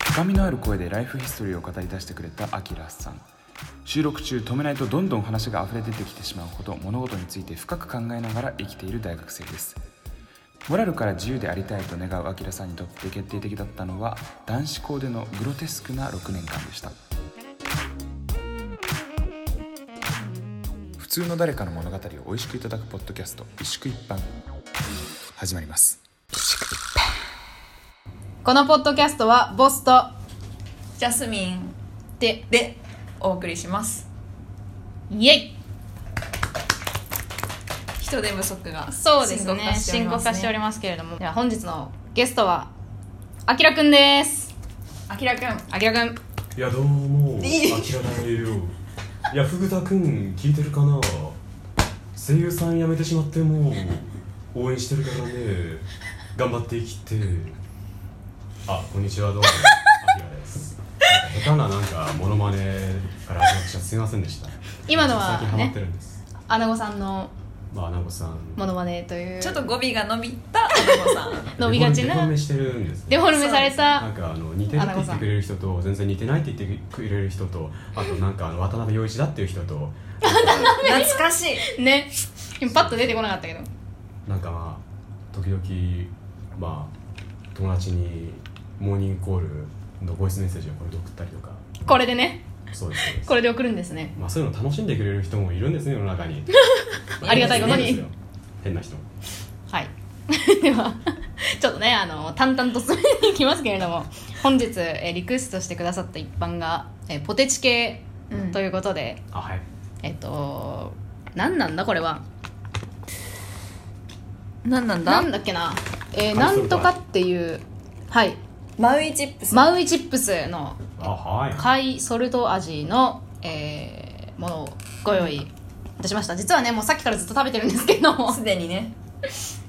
深みのある声でライフヒストリーを語り出してくれたアキラさん。収録中止めないとどんどん話が溢れ出てきてしまうほど物事について深く考えながら生きている大学生です。モラルから自由でありたいと願うアキラさんにとって決定的だったのは男子校でのグロテスクな6年間でした。普通の誰かの物語を美味しくいただくポッドキャスト「一宿一飯」始まります。このポッドキャストはボスとジャスミンででお送りします。イエイ。人手不足がそうですね。深刻化しておりますけれども。では本日のゲストはあきらくんです。あきらくん。あきらくん。いやどうもあきらがいるよ。いやふぐたくん聞いてるかな？声優さん辞めてしまっても応援してるからね頑張って生きて。あこんにちは。どうも。あきらです。なんか下手ななんかモノマネから始まってすいませんでした。今のはね最近ハマってるんです、アナゴさんのまあアナゴさん。モノマネという。ちょっと語尾が伸びた。アナゴさん。伸びがちな。デフォルメしてるんです。ねデフォルメされなたんかあの似てるって言ってくれる人と全然似てないって言ってくれる人とあとなんかあの渡辺陽一だっていう人と。懐かしい。ね。今パッと出てこなかったけど。なんかまあ時々まあ友達にモーニングコールのボイスメッセージをこれで送ったりとか。これでね？そうですそうです。これで送るんですね。まあそういうの楽しんでくれる人もいるんですね世の中に。ありがたいことに。んですよ。変な人。はい。ではちょっとねあの淡々と進めていきますけれども。本日、えーリクエストしてくださった一般が、えーポテチ系うんということで、あはい。えっと何なんだこれは？何なんだ？なんだっけな、えーなんとかっていうはい。マウイチップス。マウイチップスのあはい。貝ソルト味の、えーものをご用意いたしました。実はねもうさっきからずっと食べてるんですけども。すでにね。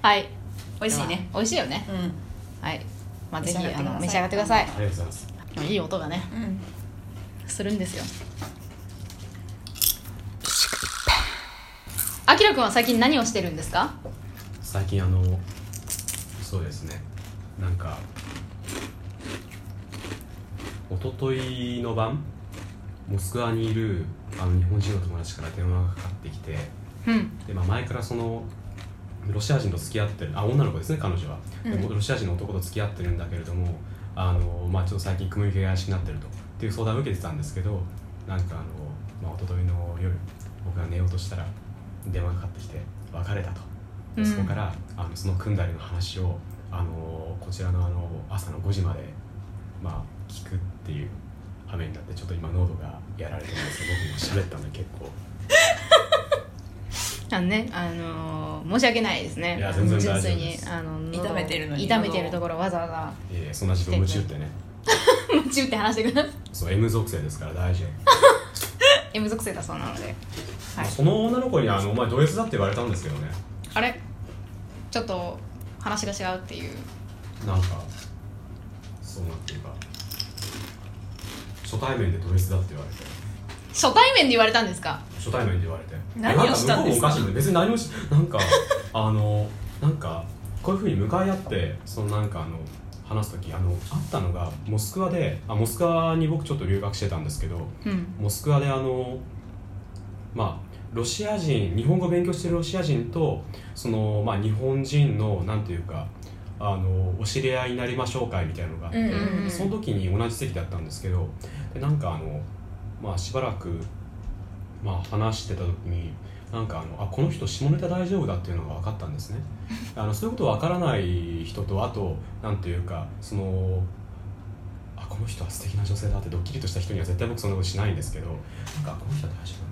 はい。美味しいね。美味しいよね。うん。はい、まあ、ぜひ召し上がってください。あの召し上がってください。ありがとうございます。いい音がねうん。するんですよ。あきらくんは最近何をしてるんですか？最近あのそうですね。なんか一昨日の晩モスクワにいるあの日本人の友達から電話がかかってきてうん。で、まあ、前からそのロシア人と付き合ってるあ女の子ですね彼女は、でもロシア人の男と付き合ってるんだけれどもあの、まあ、ちょっと最近雲行きが怪しくなってると。っていう相談を受けてたんですけどなんかあの、まあ、一昨日の夜僕が寝ようとしたら電話がかかってきて別れたと。でうん。そこからあのその組んだりの話をあのこちらのあの朝の5時まで、まあ、聞くっていう羽目になってちょっと今喉がやられてるんですけど僕も喋ったんで結構。あのねあのー申し訳ないですね。いや全然大丈夫純粋ですにあの喉痛めてるのに痛めてるところをわざわざ。いやいやそんな自分夢中ってね。夢中って話してください。そう M 属性ですから大丈夫。M 属性だそうなので。はい。その女の子にあの「お前ド S だ」って言われたんですけどねあれ？ちょっと話が違うっていう。なんかそうなっていうか。初対面でド S だって言われて。初対面で言われたんですか？初対面で言われて。何をしたんですか？なんか向こうもおかしいんで別に何もしなんかあのなんかこういうふうに向かい合ってそのなんかあの話す時あのあったのがモスクワであモスクワに僕ちょっと留学してたんですけどうん。モスクワであのまあロシア人日本語を勉強してるロシア人とその、まあ、日本人のなんていうかあのお知り合いになりましょう会みたいなのがあって、うんうんうん。その時に同じ席だったんですけどでなんかあの、まあ、しばらく、まあ、話してた時になんかあのあこの人下ネタ大丈夫だっていうのが分かったんですね。あのそういうこと分からない人とあとなんていうかそのあこの人は素敵な女性だってドッキリとした人には絶対僕そんなことしないんですけどなんかこの人は大丈夫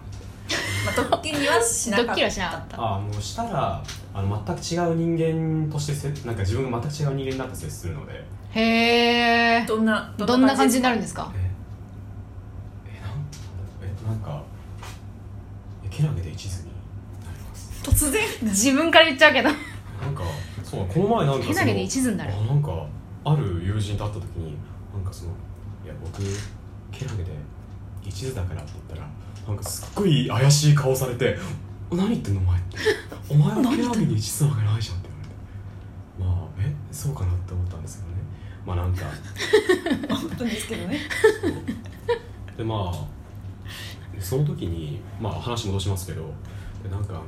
まあドッキリはしなかった。ドッキリはしなかった。あのしたらあの全く違う人間としてせなんか自分が全く違う人間になって接するので。へえどんなどんな感じになるんんですか？ええなんえなんかえけなげで一途になります。突然？自分から言っちゃうけど。なんかそうこの前なんかけなげで一途になる。あなんかある友人と会った時になんかそのいや僕けなげで一途だからって言ったらなんかすっごい怪しい顔されて「何言ってんのお前」って「お前はけなげに一途なわけないじゃん」って言われて。まあえそうかなって思ったんですけどね。まあなんか。本当ですけどね。でまあでその時にまあ話戻しますけどでなんかあの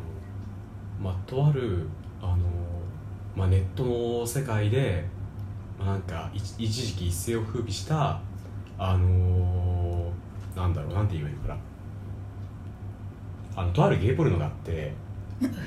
まあとあるあの、まあ、ネットの世界で、まあ、なんか一一時期一世を風靡したあのなんだろうなんて言えばいいのかなあのとあるゲイポルノがあって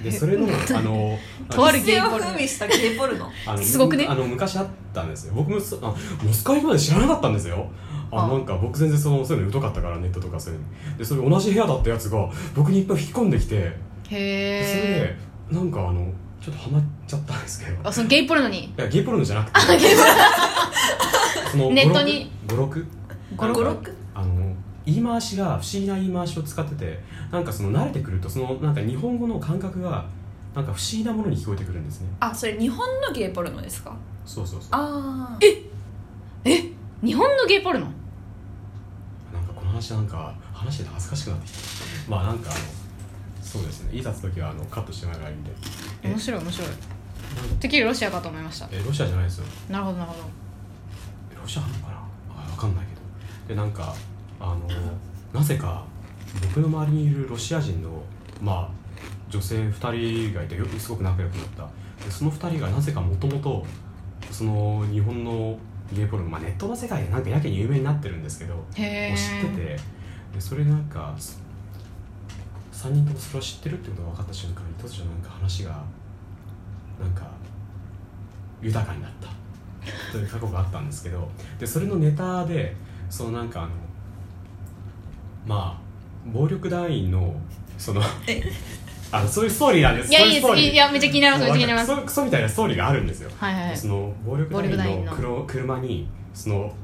でそれのあの とある一世を風靡したゲイポルノ？あのすごくね？あの昔あったんですよ。僕もそあモスカイまで知らなかったんですよ。ああ。なんか僕全然そのそういうの疎かったからネットとかそういうの。でそれ同じ部屋だったやつが僕にいっぱい引き込んできてでそれへでなんかあのちょっとハマっちゃったんですけど。えあそのゲイポルノに？いやゲイポルノじゃなくて。そのネットに？語録語録語録あの言い回しが不思議な言い回しを使っててなんかその慣れてくるとそのなんか日本語の感覚がなんか不思議なものに聞こえてくるんですね。あそれ日本のゲイポルノですか？そうそうそう。ああ日本のゲイポルノ？なんかこの話なんか話してて恥ずかしくなってきて。まあなんかあのそうですね。いざつ時はあのカットしてもらえばいいんで。え面白い面白い。てっきりロシアかと思いました。えロシアじゃないですよ。なるほどなるほど。えロシアなのかな？あ分かんないけど。でなんかあのなぜか僕の周りにいるロシア人のまあ女性2人がいてよすごく仲良くなった。でその2人がなぜかもともとその日本のゲイポルノ、まあ、ネットの世界でなんかやけに有名になってるんですけど知っててでそれでなんか3人ともそれを知ってるってことが分かった瞬間に突如なんか話がなんか豊かになった。という過去があったんですけどでそれのネタでそのなんかあのまあ暴力団員のそのえ？あのそういうストーリーなんです。いやいいです。いやめっちゃ気になりますめっちゃ気になります。そうクソみたいなストーリーがあるんですよ。はいはい。はいその暴力団団員の。黒車にその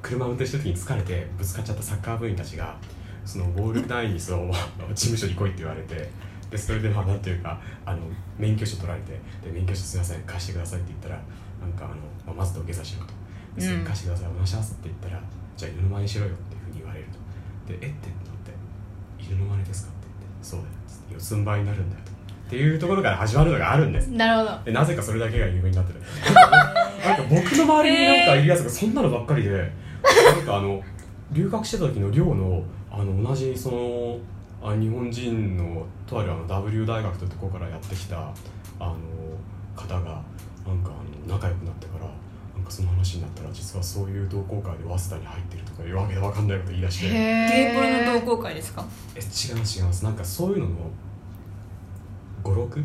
車を運転してる時に疲れてぶつかっちゃったサッカー部員たちがその暴力団員にその 事務所に来いって言われてでそれでまあなんていうかあの免許証取られてで免許証すみません貸してくださいって言ったらなんかあの、まあ、まず土下座しろと。でそれうん。貸してくださいお願いしますって言ったらじゃあ犬の真似しろよっていうふうに言われるとでえ？ってなって犬の真似ですか？って言ってそうだよ四つん這いになるんだよと。っていうところから始まるのがあるんです。なるほど。でなぜかそれだけが有名になってる。なんか僕の周りになんかいるやつがそんなのばっかりで、なんかあの留学してた時の寮のあの同じそのあ日本人のとあるあの W 大学というところからやってきたあの方がなんかあの仲良くなってからかその話になったら実はそういう同好会で早稲田に入ってるとかいうわけでわかんないこと言い出して。へゲイポルノえ同好会ですか？え違います。違いますなんかそういうのの語録？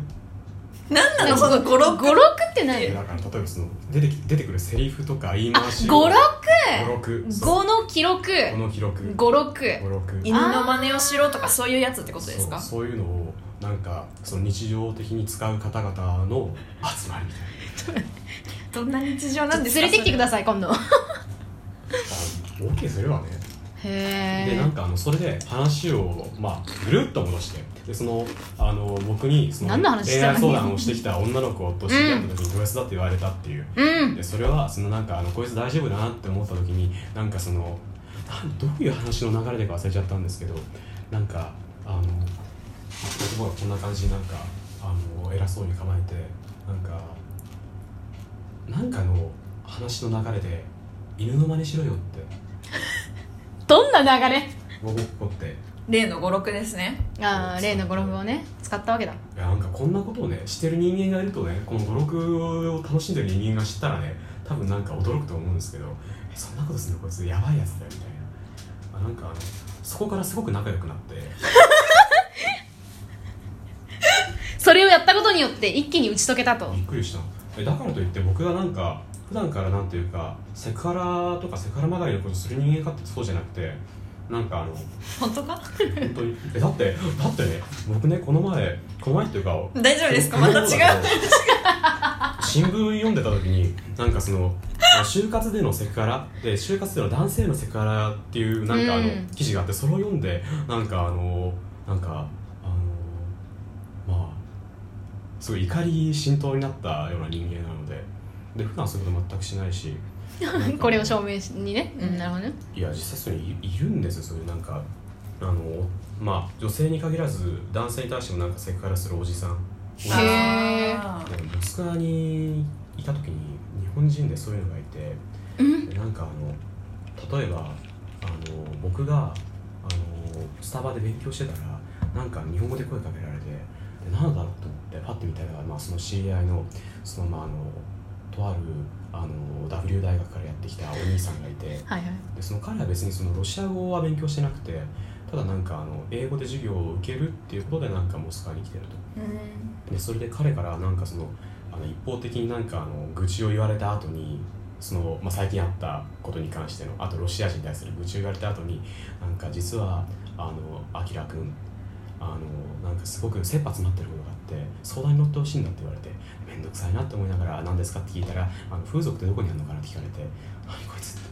何なの？その語録？語録って何？だから例えばその出てき出てくるセリフとか言い回し。を語録。語の記録？この記録。語録。犬の真似をしろとかそういうやつってことですか？そう。そういうのをなんかその日常的に使う方々の集まりみたい どんな日常なんですか？連れてきてください今度。OK すればね。へえでなんかあのそれで話をまあぐるっと戻して。でそのあの僕にその何の話して恋たの？愛相談をしてきた女の子と知り合った時にド S だって言われたっていう。うん。でそれはそのなんかあのこいつ大丈夫だなって思った時になんかそのなんどういう話の流れでか忘れちゃったんですけどなんかあの言葉がこんな感じになんかあの偉そうに構えてなんかなんかの話の流れで犬の真似しろよって。どんな流れ？ボボッコって。例の語録ですね。ああ例の語録をね使ったわけだ。いやなんかこんなことをねしてる人間がいるとねこの語録を楽しんでる人間が知ったらね多分なんか驚くと思うんですけどえそんなことするの？こいつやばいやつだよみたいな。あなんかあのそこからすごく仲良くなって。それをやったことによって一気に打ち解けたと。びっくりした。えだからといって僕がなんか普段からなんていうかセクハラとかセクハラまがいのことする人間かってそうじゃなくてなんかあの本当か？本当に？えだってだってね僕ねこの前この前っていうか大丈夫ですか？また違う？新聞読んでた時になんかその就活でのセクハラで就活での男性のセクハラっていうなんかあのうん。記事があってそれを読んでなんかあのなんかあのまあすごい怒り浸透になったような人間なのでで普段そういうこと全くしないしこれを証明にね、うん、なるほどね。いや実際そういうのいいるんですよそういうなんかあのまあ女性に限らず男性に対してもなんかセクハラするおじさん。へー。あでもモスクワにいた時に日本人でそういうのがいてうん。でなんかあの例えばあの僕があのスタバで勉強してたらなんか日本語で声かけられてで何だろうと思ってパッて見たら、まあ、その知り合いのそのまああのとあるあの W 大学からやってきたお兄さんがいてはいはい。でその彼は別にそのロシア語は勉強してなくてただなんかあの英語で授業を受けるっていうことでなんかモスクワに来てると。でそれで彼からなんかそのあの一方的になんかあの愚痴を言われた後にその、まあ、最近あったことに関してのあとロシア人に対する愚痴を言われた後になんか実はあのアキラ君あのなんかすごく切羽詰まってることがあって相談に乗ってほしいんだって言われて面倒くさいなって思いながら何ですかって聞いたらあの風俗ってどこにあるのかなって聞かれて何こいつって。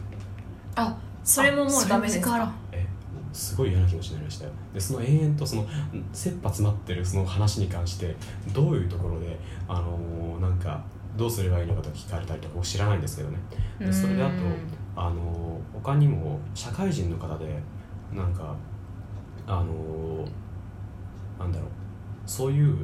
あそれももうダメですか？それも力えすごい嫌な気持ちになりましたよでその延々とその切羽詰まってるその話に関してどういうところであのーなんかどうすればいいのかと聞かれたりとか僕知らないんですけどね。でそれであとあのー他にも社会人の方でなんかあのーなんだろうそういう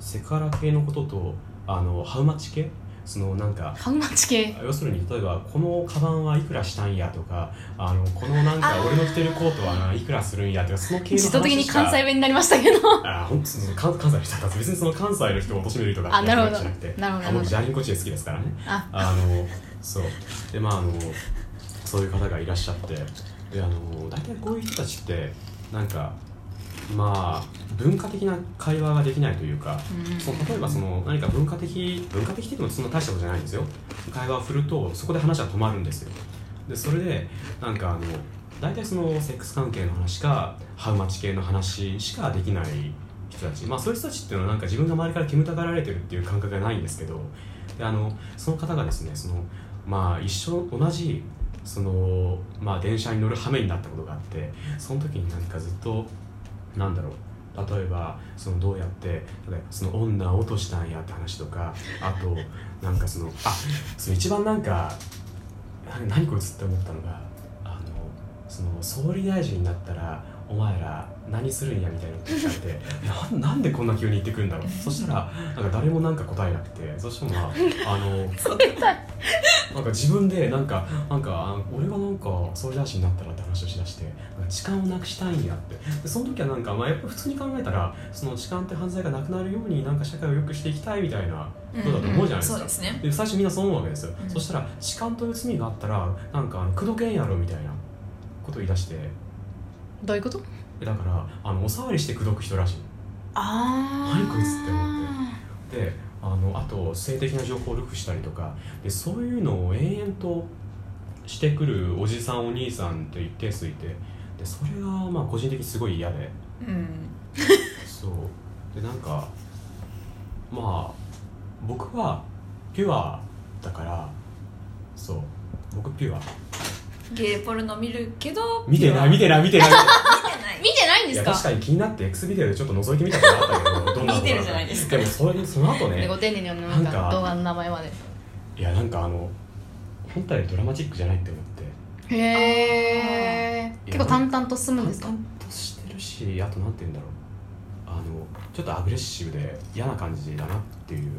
セクハラ系のこととあのハウマッチ系？そのなんかハウマッチ系？要するに例えばこのカバンはいくらしたんやとかあのこのなんか俺の着てるコートはいくらするんやとかその系の話自動的に関西弁になりましたけど。あ本当その関関西の人別にその関西の人を貶めるとかあなるほどじゃなくて。なるほ僕ジャーニンコチエ好きですからね。あ。あのそう。でまああのそういう方がいらっしゃって。であの大体こういう人たちってなんかまあ文化的な会話ができないというか、その例えばその何か文化的文化的って言ってもそんな大したことじゃないんですよ。会話を振るとそこで話は止まるんですよ。でそれでなんかあの大体そのセックス関係の話かハウマッチ系の話しかできない人たち。まあそういう人たちっていうのはなんか自分が周りから煙たがられてるっていう感覚がないんですけどであのその方がですねそのまあ一緒同じそのまあ電車に乗る羽目になったことがあってその時になんかずっとなんだろう。例えばそのどうやって例えばその女を落としたんやって話とかあとなんかそのあその一番なんかな何こいつって思ったのがあのその総理大臣になったらお前ら何するんやみたいなこと聞かれてななんでこんな急に言ってくるんだろう。そしたらなんか誰もなんか答えなくてそしたらまああのなんか自分でなんかなんかあ俺がなんか総理大臣になったらって話をしだして痴漢をなくしたいんやって。でその時はなんか、まあ、やっぱ普通に考えたらその痴漢って犯罪がなくなるようになんか社会を良くしていきたいみたいなことだと思うじゃないですか、そうですね。で最初みんなそう思うわけですよ、うん。そしたら痴漢という罪があったらなんかあの口説けんやろみたいなことを言い出して。どういうこと？でだからあのお触りして口説く人らしいあ何こいつって思であのあと性的な情報をルフしたりとか。でそういうのを延々としてくるおじさんお兄さんって一定数いてでそれがまあ個人的にすごい嫌で。うん。そう。でなんかまあ僕はピュアだからそう。僕ピュア。ゲイポルノ見るけど見てない見てない見てない。見てない。見てないんですか？確かに気になって X ビデオでちょっと覗いてみたことあったけどど見てるじゃないですか。でもそれその後ねでご丁寧に読んなんなんかか動画の名前まで。いやなんかあの本体ドラマチックじゃないって思って。へえ結構淡々と進むんですか？淡々としてるしあとなんて言うんだろう。あのちょっとアグレッシブで嫌な感じだなっていう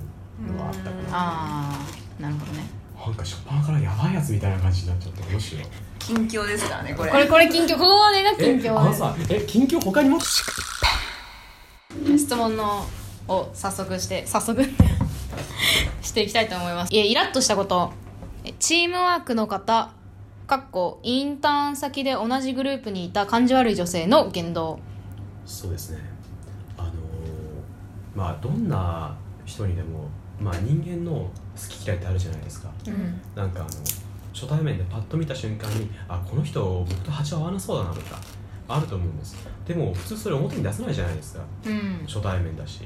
のがあったかな。ああなるほどね。なんか初っ端からやばいやつみたいな感じになっちゃってどうしよう。近況ですからねこれ。これこれ近況ここまでが近えあの況。ですさえ近況他にも？質問のを早速して早速？していきたいと思います。いやイラッとしたこと。えチームワークの方かっこインターン先で同じグループにいた感じ悪い女性の言動。そうですね。あのーまあどんな人にでもまあ人間の好き嫌いってあるじゃないですか。うん。なんかあの初対面でパッと見た瞬間にあこの人僕と波長合わなそうだなとかあると思うんです。でも普通それ表に出せないじゃないですか。うん。初対面だし。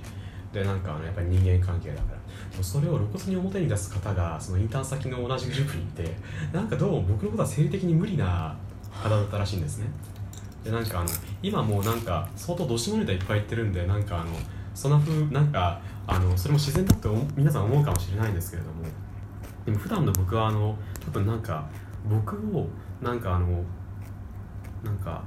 でなんかあのやっぱり人間関係だからそれを露骨に表に出す方がそのインターン先の同じグループにいてなんかどうも僕のことは生理的に無理な方だったらしいんですね。でなんかあの今もうなんか相当どしもネタいっぱい言ってるんでなんかあのそんな風なんかあのそれも自然だって思皆さん思うかもしれないんですけれども。でも普段の僕はあの多分なんか僕をなんかあのなんか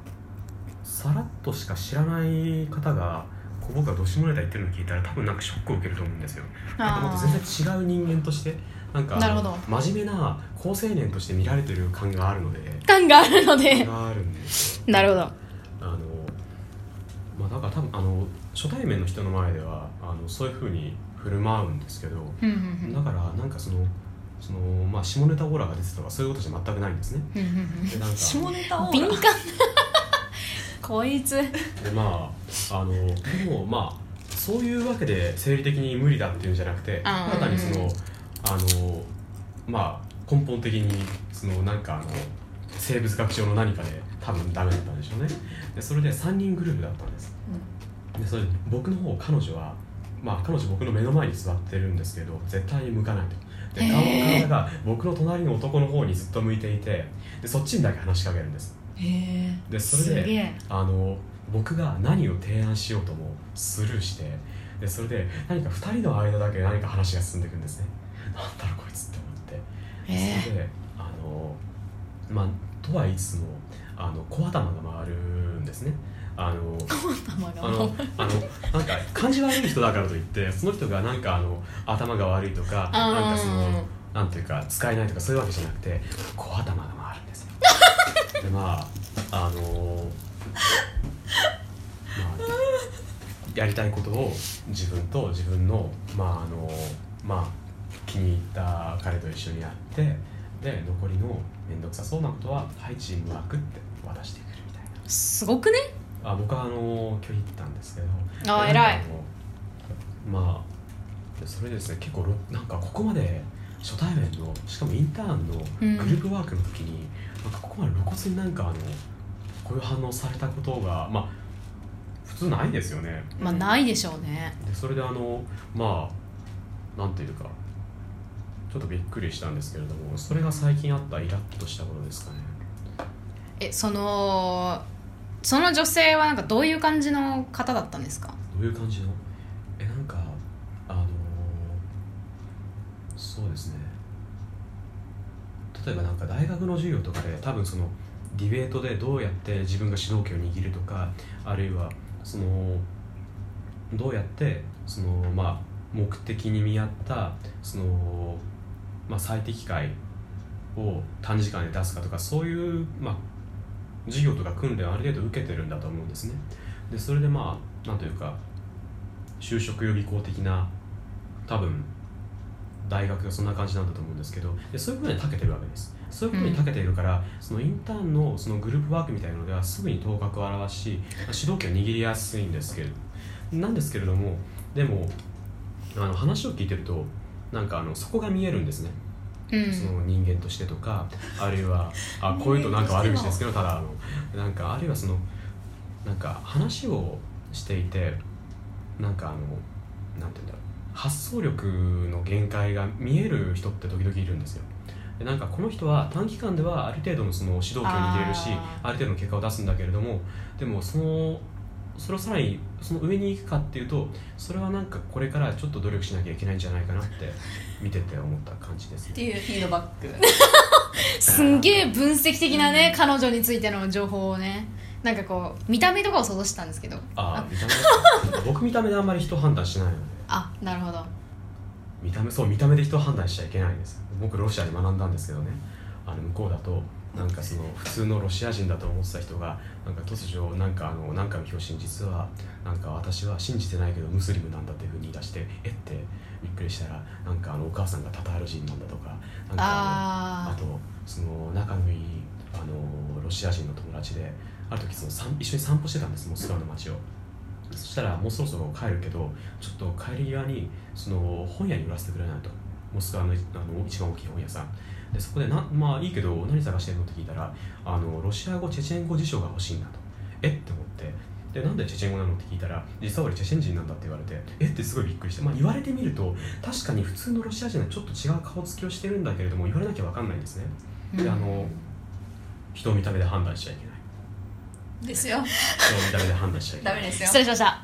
さらっとしか知らない方が僕がどしもネタ言ってるのを聞いたら多分なんかショックを受けると思うんですよ。なんかもっと全然違う人間としてなんかなるほど。真面目な好青年として見られてる感があるので。感があるので。があるんでなるほど。あのまあだから多分あの初対面の人の前ではあのそういうふうに振る舞うんですけどうんうんだからなんかそのそのまあ下ネタオーラが出てたとかそういうことじゃ全くないんですね。うんうんうん。でなんか下ネタオーラ？敏感 こいつ。でまああのでもまあそういうわけで生理的に無理だっていうんじゃなくてあー。ただにそのあのまあ根本的にそのなんかあの生物学上の何かで多分ダメだったんでしょうね。でそれで3人グループだったんです。でそれで僕の方彼女はまあ彼女僕の目の前に座ってるんですけど絶対に向かないと。で顔へー。体が僕の隣の男の方にずっと向いていてでそっちにだけ話しかけるんですでそれであの僕が何を提案しようともスルーしてでそれで何か2人の間だけ何か話が進んでいくんですね。なんだろうこいつって思って。へそれであのまあとは言いつつもあの小頭が回るんですね。あのあのあのなんか感じ悪い人だからといってその人がなんかあの頭が悪いとかなんかそのなんていうか使えないとかそういうわけじゃなくて小頭が回るんですよ でまああのまあやりたいことを自分と自分のまああのまあ気に入った彼と一緒にやってで残りの面倒くさそうなことははいチームワークって渡してくるみたいな。すごくね？あ僕はあの距離行ったんですけど。あで偉い。まあそれでですね結構ろなんかここまで初対面のしかもインターンのうん。グループワークの時に、なんかここまで露骨になんかあのこういう反応されたことがまあ普通ないですよね。まあないでしょうね。でそれであのまあなんていうかちょっとびっくりしたんですけれどもそれが最近あったイラッとしたことですかね。えそのその女性はなんかどういう感じの方だったんですか？どういう感じのえなんかあのーそうですね例えばなんか大学の授業とかで多分そのディベートでどうやって自分が主導権を握るとかあるいはそのどうやってそのまあ目的に見合ったそのまあ最適解を短時間で出すかとかそういうまあ授業とか訓練をある程度受けてるんだと思うんですね。でそれでまあなんというか就職予備校的な多分大学がそんな感じなんだと思うんですけどでそういうことに長けてるわけです。そういうことに長けているから、そのインターンのそのグループワークみたいなのではすぐに頭角を現し主導権を握りやすいんですけれどなんですけれどもでもあの話を聞いてるとなんかあのそこが見えるんですね。うん。その人間としてとかあるいはあこういうとなんか悪口ですけどただあのなんかあるいはそのなんか話をしていてなんかあのなんて言うんだろう発想力の限界が見える人って時々いるんですよ。でなんかこの人は短期間ではある程度のその主導権を握れるしあある程度の結果を出すんだけれどもでもそのそれをさらにその上に行くかっていうとそれはなんかこれからちょっと努力しなきゃいけないんじゃないかなって見てて思った感じですね。っていうフィードバック。すんげえ分析的なね、彼女についての情報をね。なんかこう見た目とかを想像してたんですけど。ああ。見た目僕見た目であんまり人判断しないのであなるほど。見た目そう見た目で人を判断しちゃいけないんです。僕ロシアで学んだんですけどね。あの向こうだとなんかその普通のロシア人だと思ってた人がなんか突如なんかあのなんかの表紙に実はなんか私は信じてないけどムスリムなんだっていうふうに言い出してえってびっくりしたらなんかあのお母さんがタタール人なんだとかなんかあのああとその仲のいいあのロシア人の友達である時その散一緒に散歩してたんですモスクワの街をそしたらもうそろそろ帰るけどちょっと帰り際にその本屋に売らせてくれないと。モスクワのあの一番大きい本屋さん。でそこでなまあいいけど何探してるのって聞いたらあのロシア語チェチェン語辞書が欲しいんだと。え？って思って。でなんでチェチェン語なのって聞いたら実は俺チェチェン人なんだって言われてえ？ってすごいびっくりして、まあ、言われてみると確かに普通のロシア人はちょっと違う顔つきをしてるんだけれども言われなきゃ分かんないんですね。ーであの人を見た目で判断しちゃいけないですよ。見た目で判断しちゃいけない。ダメですよ。失礼しました。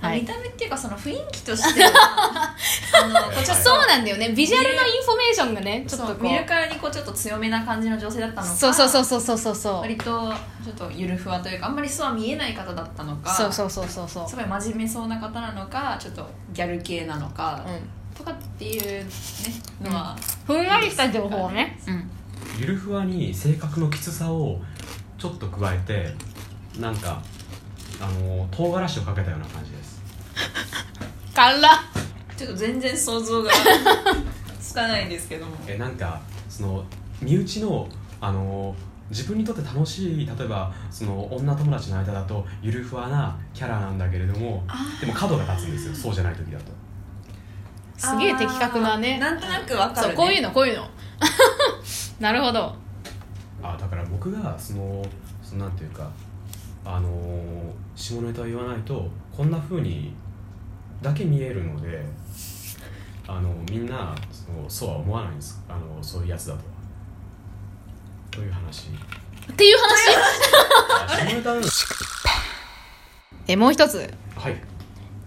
はい。見た目っていうかその雰囲気としては。あのこうちょっとそうなんだよね。ビジュアルのインフォメーションがねちょっそうとこう。見るからにこうちょっと強めな感じの女性だったのか。そうそうそうそうそうそうそう。割とちょっとゆるふわというかあんまりそうは見えない方だったのか。そうそうそうそうそう。すごい真面目そうな方なのかちょっとギャル系なのか、うん。とかっていうねのは、ふんわりした情報をね。うん。ゆるふわに性格のきつさをちょっと加えてなんかあの唐辛子をかけたような感じです。辛っ。ちょっと全然想像がつかないんですけども。えなんかその身内のあの自分にとって楽しい例えばその女友達の間だとゆるふわなキャラなんだけれどもでも角が立つんですよ。そうじゃない時だと。すげえ的確なね。なんとなくわかる、ね、そうこういうのこういうの。なるほど。あだから僕がそのそのなんていうかあの下ネタを言わないとこんな風にだけ見えるのであのみんなそのそうは思わないんです。あのそういうやつだとは。という話。っていう話？あ下ネタのえもう一つ。はい。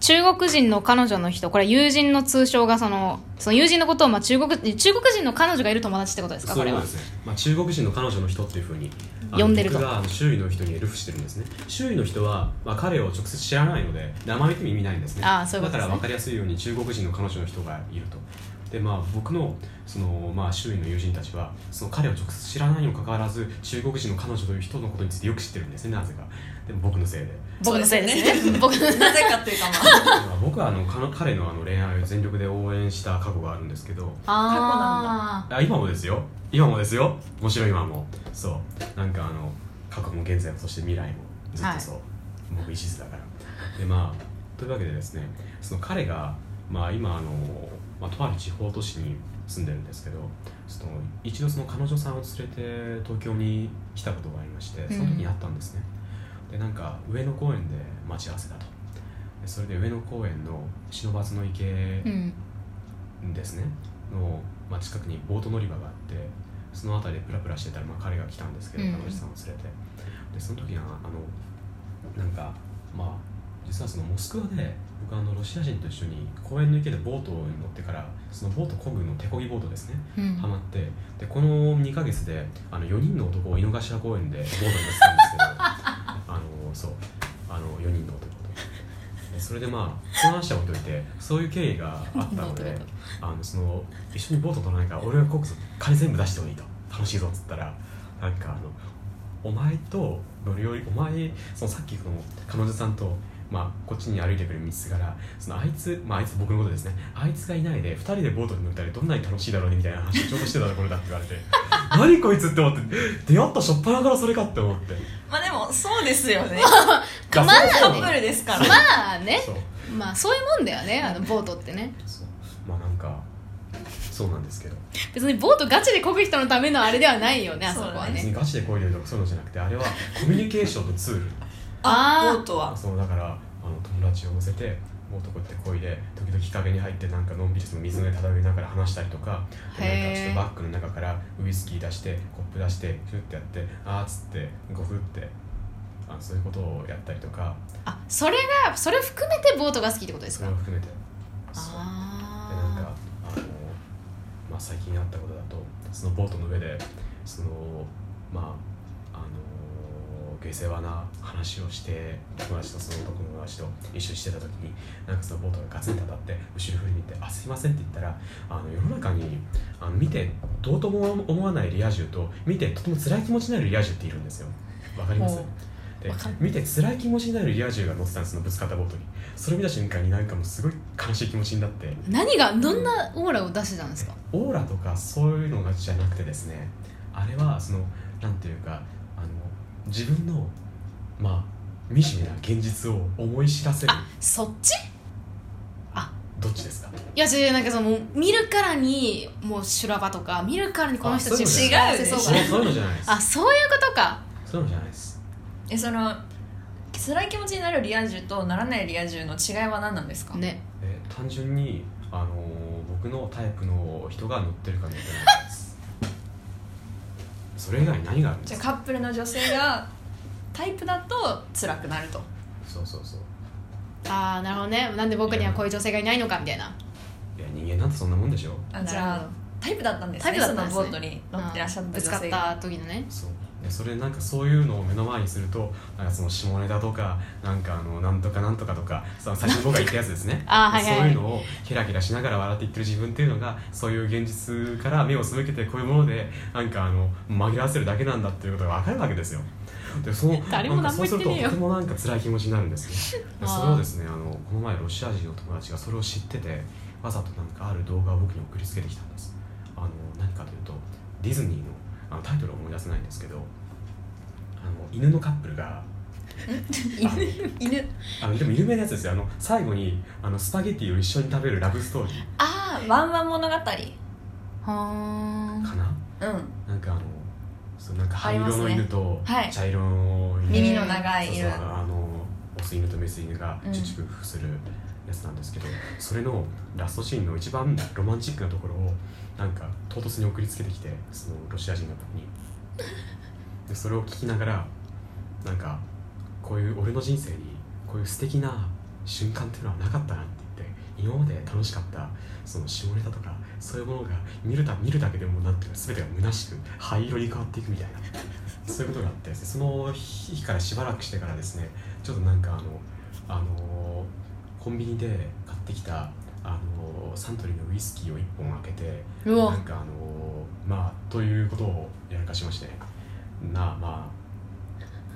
中国人の彼女の人。これ友人の通称がそのその友人のことをまあ中国中国人の彼女がいる友達ってことですか？これはそうですね、まあ、中国人の彼女の人っていうふうに呼んでると。僕が周囲の人にルフしてるんですね。周囲の人は、まあ、彼を直接知らないので名前見ても意味ないんですね。あーそういうことですね。だから分かりやすいように中国人の彼女の人がいると。でまあ僕のその、まあ、周囲の友人たちはその彼を直接知らないにもかかわらず中国人の彼女という人のことについてよく知ってるんですねなぜか。でも僕のせいで僕のせいですそうですね。僕のなぜかっていうかまあ。ま あ僕はあの彼のあの恋愛を全力で応援した過去があるんですけど。ああ今もですよ。今もですよ。もちろん今も。そう。なんかあの過去も現在もそして未来も。ずっとそう、僕一途だから。でまあというわけでですねその彼がまあ今あの、まあ、とある地方都市に住んでるんですけどその一度その彼女さんを連れて東京に来たことがありましてその時に会ったんですね、でなんか上野公園で待ち合わせだと。でそれで上野公園の不忍池ーうん。ですね。の、まあ、近くにボート乗り場があってその辺りでプラプラしてたら、まあ、彼が来たんですけどうん。彼女さんを連れて。でその時にはあのなんかまあ実はそのモスクワで僕あのロシア人と一緒に公園の池でボートに乗ってからそのボート漕ぐの手漕ぎボートですねうん。ハマって。でこの2ヶ月であの4人の男を井の頭公園でボートに乗ってたんですけどあのそうあの4人の男とでそれでまあその話は置いといてそういう経緯があったのであのその一緒にボート乗らないから俺がこくぞ金全部出してもいいと。楽しいぞっつったらなんかあのお前と乗るよりお前そのさっきこの彼女さんとまあ、こっちに歩いてくる道すがらそのあいつ、まあ、あいつ僕のことですね。あいつがいないで2人でボートに乗ったらどんなに楽しいだろうねみたいな話をちょうどしてたところだって言われて。何こいつって思って出会った初っ端からそれかって思って。まあでもそうですよね カップルですから。まあね。そう。まあそういうもんだよねあのボートってね。そう。まあなんかそうなんですけど。別にボートガチで漕ぐ人のためのあれではないよねあそこはね。別にガチでこういうとかそういうのじゃなくてあれはコミュニケーションのツール。あー。ボートは。そうだからあの友達を乗せてボートこうやってこいで時々日陰に入ってなんかのんびりその水の上漂いながら話したりとかでなんかちょっとバッグの中からウイスキー出してコップ出してフッてやってあーっつってゴフってあそういうことをやったりとか。あそれがそれを含めてボートが好きってことですか？それを含めて。そう。でなんあかあの、まあ、最近あったことだとそのボートの上でそのまああの下世話な話をして友達とその男の友達と一緒にしてた時になんかそのボートがガツンと当たって後ろ振り見て「あすいません」って言ったらあの世の中にあの見てどうとも思わないリア充と見てとても辛い気持ちになるリア充っているんですよ。わかります？ほでわかる見て辛い気持ちになるリア充が乗ってたんですそのぶつかったボートに。それ見た瞬間になんかもうすごい悲しい気持ちになって。何がどんなオーラを出してたんですか？オーラとかそういうのがじゃなくてですね。あれはそのなんていうかあの自分のまあ惨めな現実を思い知らせる。あそっち？どっちですか？いや違うなんかその見るからにもう修羅場とか見るからにこの人あそういうそういうのじゃないです。あそういうことか。そういうのじゃないですえその辛い気持ちになるリア充とならないリア充の違いは何なんですか、ね。え単純にあの僕のタイプの人が乗ってるか乗ってないかですそれ以外に何があるんですか？じゃあカップルの女性がタイプだと辛くなると。そうそうそう。ああなるほどね。なんで僕にはこういう女性がいないのかみたいな。いや人間なんてそんなもんでしょ。あじゃあなるほど。タイプだったんですねタイプだったんですね。そのボートに乗ってらっしゃったぶつかった時のね。そうでそれなんかそういうのを目の前にするとなんかその下ネタとかなんかあのなんとかなんとかとかその最初に僕が言ったやつですね。あーはいはい。そういうのをケラケラしながら笑っていってる自分っていうのがそういう現実から目を背けてこういうものでなんかあの紛らわせるだけなんだっていうことが分かるわけですよ。でその なんかそうするととてもなんか辛い気持ちになるんですよで それをですねあのこの前ロシア人の友達がそれを知っててわざとなんかある動画を僕に送りつけてきたんです。あの何かというとディズニーのあのタイトルを思い出せないんですけどあの犬のカップルが犬？あのでも有名なやつですよ。あの最後にあのスパゲッティを一緒に食べるラブストーリー。ああワンワン物語。うん。はかな、なんかあのそうなんか灰色の犬とはい。茶色の犬、耳の長い犬。そうそうあのオス犬とメス犬がうん。チュチュクするやつなんですけど、それのラストシーンの一番ロマンチックなところをなんか唐突に送りつけてきてそのロシア人の僕に。でそれを聞きながらなんかこういう俺の人生にこういう素敵な瞬間っていうのはなかったなって言って今まで楽しかったその下ネタとかそういうものが見るた見るだけでもなんていうか全てが虚しく灰色に変わっていくみたいなそういうことがあってその日からしばらくしてからですねちょっとなんかあのあのコンビニで買ってきたあのサントリーのウイスキーを1本開けてうわ。なんかあのまあということをやらかしまして。なあまあ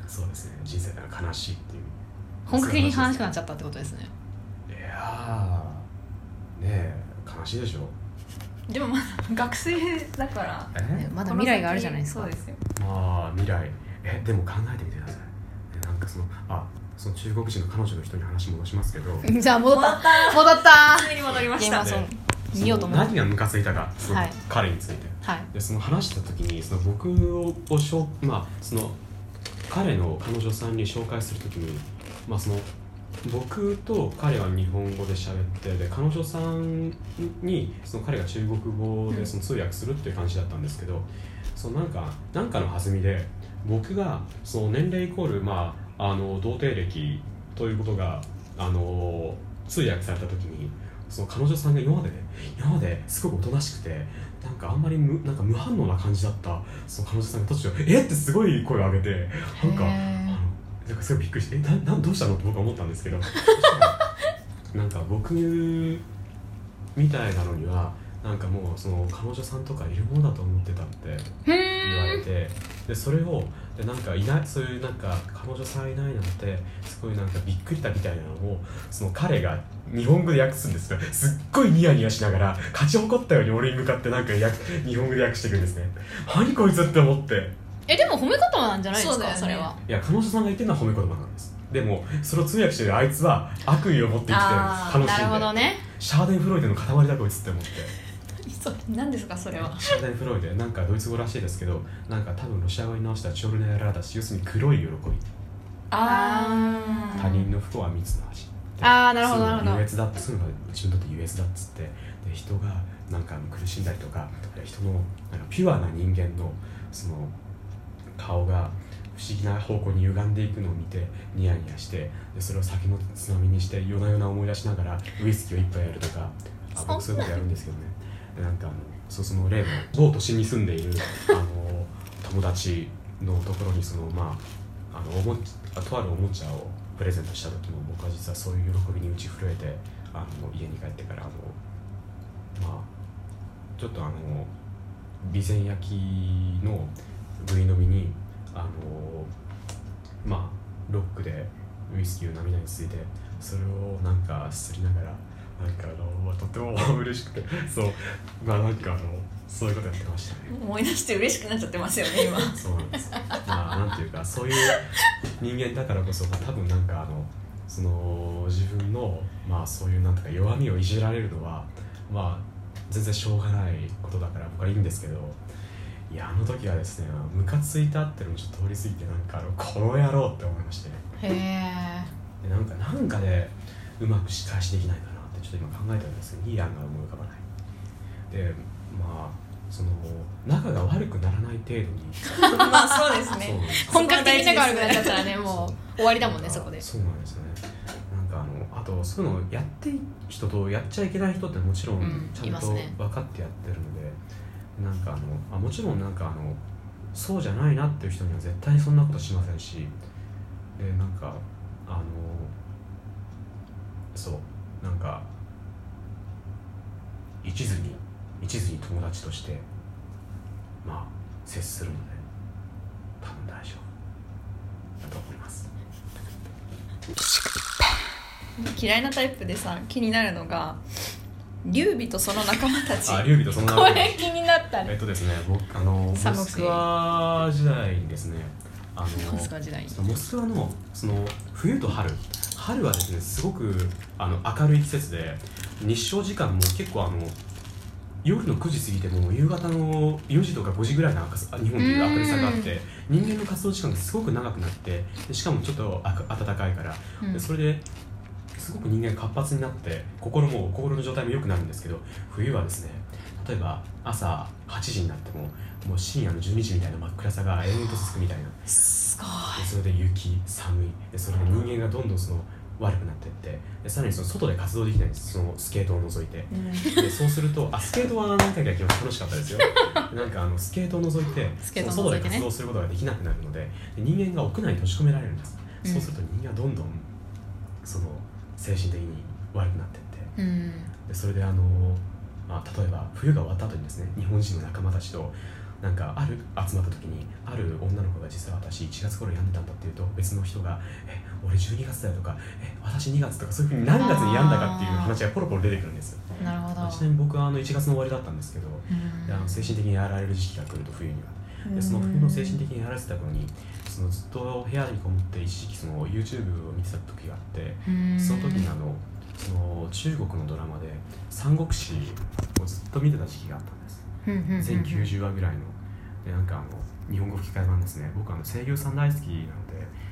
そうですね。人生が悲しいっていう。本格的に話しくなっちちゃったってことですね。いやーねえ悲しいでしょ。でもまだ学生だから。まだ未来があるじゃないですか。そうですよ。まあ未来。えでも考えてみてください。えなんかそのあその中国人の彼女の人に話戻しますけど。じゃあ戻った。た。戻った。普通に戻りました。何がムカついたかそのはい。彼について、はい。でその話した時にその僕をしょうまあその彼の彼女さんに紹介する時にまあその僕と彼は日本語で喋ってで彼女さんにその彼が中国語でその通訳するっていう感じだったんですけど、そのなんかなんかの弾みで僕がその年齢イコールまああの童貞歴ということがあの通訳された時にその彼女さんが今までね今まですごくおとなしくてなんかあんまり無なんか無反応な感じだったその彼女さんが突如「えっ!」てすごい声を上げてなんかなんかすごいびっくりして「えななどうしたの?」って僕は思ったんですけどなんか僕みたいなのにはなんかもうその彼女さんとかいるものだと思ってたって言われてでそれをでなんかいないそういうなんか彼女さんいないなんてすごいなんかびっくりしたみたいなのをその彼が日本語で訳すんですよ。すっごいニヤニヤしながら勝ち誇ったように俺に向かってなんか訳日本語で訳していくんですね。何こいつって思って。えでも褒め言葉なんじゃないですかそれは。いや彼女さんが言ってるのは褒め言葉なんです。でもそれを通訳してるあいつは悪意を持って生きて楽しんで。なるほどね。シャーデンフロイデの塊だこいつって思って何ですかそれは？シャーデンフロイデなんかドイツ語らしいですけどなんか多分ロシア語に直したらチョルネラダシ要するに黒い喜び。あー。他人の不幸は蜜の味あーなるほどそういうのなるほど。優越だってそういうのが自分にとって優越だっつって。で人がなんか苦しんだりとか人のなんかピュアな人間のその顔が不思議な方向に歪んでいくのを見てニヤニヤしてでそれを酒のつまみにして夜な夜な思い出しながらウイスキーを一杯やるとかあ僕そういうことやるんですけどね。でなんかあのそうその例の某都市に住んでいる あの友達のところにそのまああのおもあとあるおもちゃをプレゼントした時も僕は実はそういう喜びに打ち震えてあの家に帰ってからあのまあちょっとあの備前焼きのぐい飲みにあのまあロックでウイスキーを涙についてそれをなんかすりながらなんかあのとても嬉しくて そうまあなんかあのそういうことやってましたね。思い出して嬉しくなっちゃってますよね今。そうなんです。まあなんていうかそういう人間だからこそ、まあ、多分なんかあのその自分のまあそういうなんとか弱みをいじられるのはまあ全然しょうがないことだから僕はいいんですけどいやあの時はですねムカついたっていうのもちょっと通り過ぎてなんかあのこの野郎って思いまして。へえんかなんかでうまく仕返しできないかなちょっと今考えたんですけどいい案が思い浮かばない。でまあその仲が悪くならない程度に。まあそうですね。本格的に仲悪くなっちゃったらねもう終わりだもんねそこで。そうなんですよね。なんかあのあとそういうのをやっていい人とやっちゃいけない人ってもちろんうんちゃんと分かってやってるので、なんかあのあもちろんなんかあのそうじゃないなっていう人には絶対にそんなことしませんしでなんかあのそう。なんか一途に一途に友達としてまあ接するので多分大丈夫。だと思います。嫌いなタイプでさ気になるのが劉備とその仲間たち。あ劉備とそのこれ気になったね。えっとですね僕あのモスクワ時代にですね。あのモスクワ時代。モスクワのその冬と春。春はですねすごくあの明るい季節で日照時間も結構あの夜の9時過ぎても夕方の4時とか5時ぐらいの日本でいう明るさがあって人間の活動時間がすごく長くなってでしかもちょっと暖かいから、うんでそれですごく人間が活発になって心も心の状態も良くなるんですけど冬はですね例えば朝8時になってももう深夜の12時みたいな真っ暗さが延々と続くみたいな。すごでそれで雪寒い。でそれで人間がどんどんその悪くなっていってでさらにその外で活動できないんです。そのスケートを除いて。でそうするとあスケートは何回か行きました。楽しかったですよ。なんかあのスケートを除いてスケートをその外で除いてね。活動することができなくなるのでで人間が屋内に閉じ込められるんです、うん。そうすると人間はどんどんその精神的に悪くなっていって。いうん。でそれであの、まあ、例えば冬が終わった後にですね日本人の仲間たちとなんかある集まった時にある女の子が実は私1月頃病んでたんだっていうと別の人が「え俺12月だよ」とか「え私2月」とかそういうふうに何月に病んだかっていう話がポロポロ出てくるんですよ。なるほど。ちなみに僕はあの1月の終わりだったんですけどうん。であの精神的にやられる時期が来ると冬には。でその冬の精神的にやられてた頃にそのずっと部屋にこもって一時期その YouTube を見てた時があってうん。その時にあのその中国のドラマで「三国志」をずっと見てた時期があったんです。全90話ぐらいの。でなんかあの日本語吹き替え版ですね。僕あの声優さん大好きなので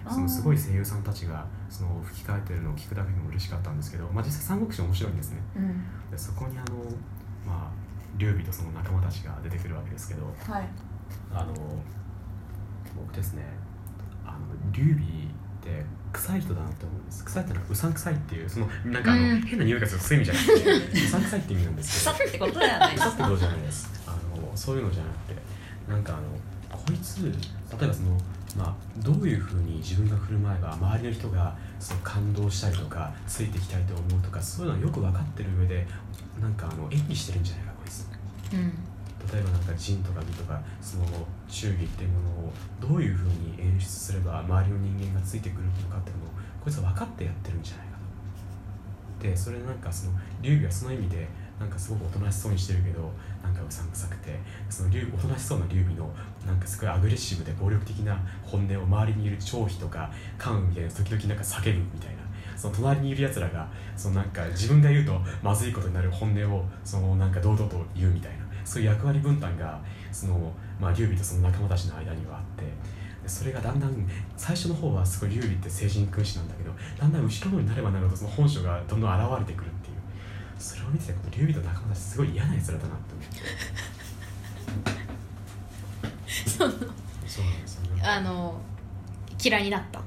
そのすごい声優さんたちがその吹き替えてるのを聞くだけでも嬉しかったんですけど、まあ、実際三国志面白いんですね。うん。でそこにあのまあ劉備とその仲間たちが出てくるわけですけどはい。あの僕ですねあの劉備って臭い人だなって思うんです。臭いってのはうさんくさいっていうそのなんかあの、うん。変な匂いがするそういう意味じゃな。くてうさんくさいって意味なんですけど。腐ってことない。腐ってことじゃないです。あのそういうのじゃなくてなんかあのこいつ例えばそのまあどういうふうに自分が振る舞えば周りの人がその感動したりとかついてきたいと思うとかそういうのはよく分かってる上でなんかあの演技してるんじゃないかこいつ。うん例えばなんか仁とか美とかその忠義っていうものをどういうふうに演出すれば周りの人間がついてくるのかっていうのをこいつは分かってやってるんじゃないかと。でそれなんかその劉備はその意味でなんかすごくおとなしそうにしてるけどなんかうさんくさくてそのおとなしそうな劉備のなんかすごいアグレッシブで暴力的な本音を周りにいる張飛とか関羽みたいな時々なんか叫ぶみたいなその隣にいるやつらがそのなんか自分が言うとまずいことになる本音をそのなんか堂々と言うみたいなそういう役割分担がその、まあ、劉備とその仲間たちの間にはあってそれがだんだん最初の方はすごい劉備って聖人君子なんだけどだんだん後ろの方になればなるほどその本性がどんどん現れてくるっていう。それを見ててこの劉備と仲間たちすごい嫌なやつらだなって思ってそうなんですよね。あの嫌いになった。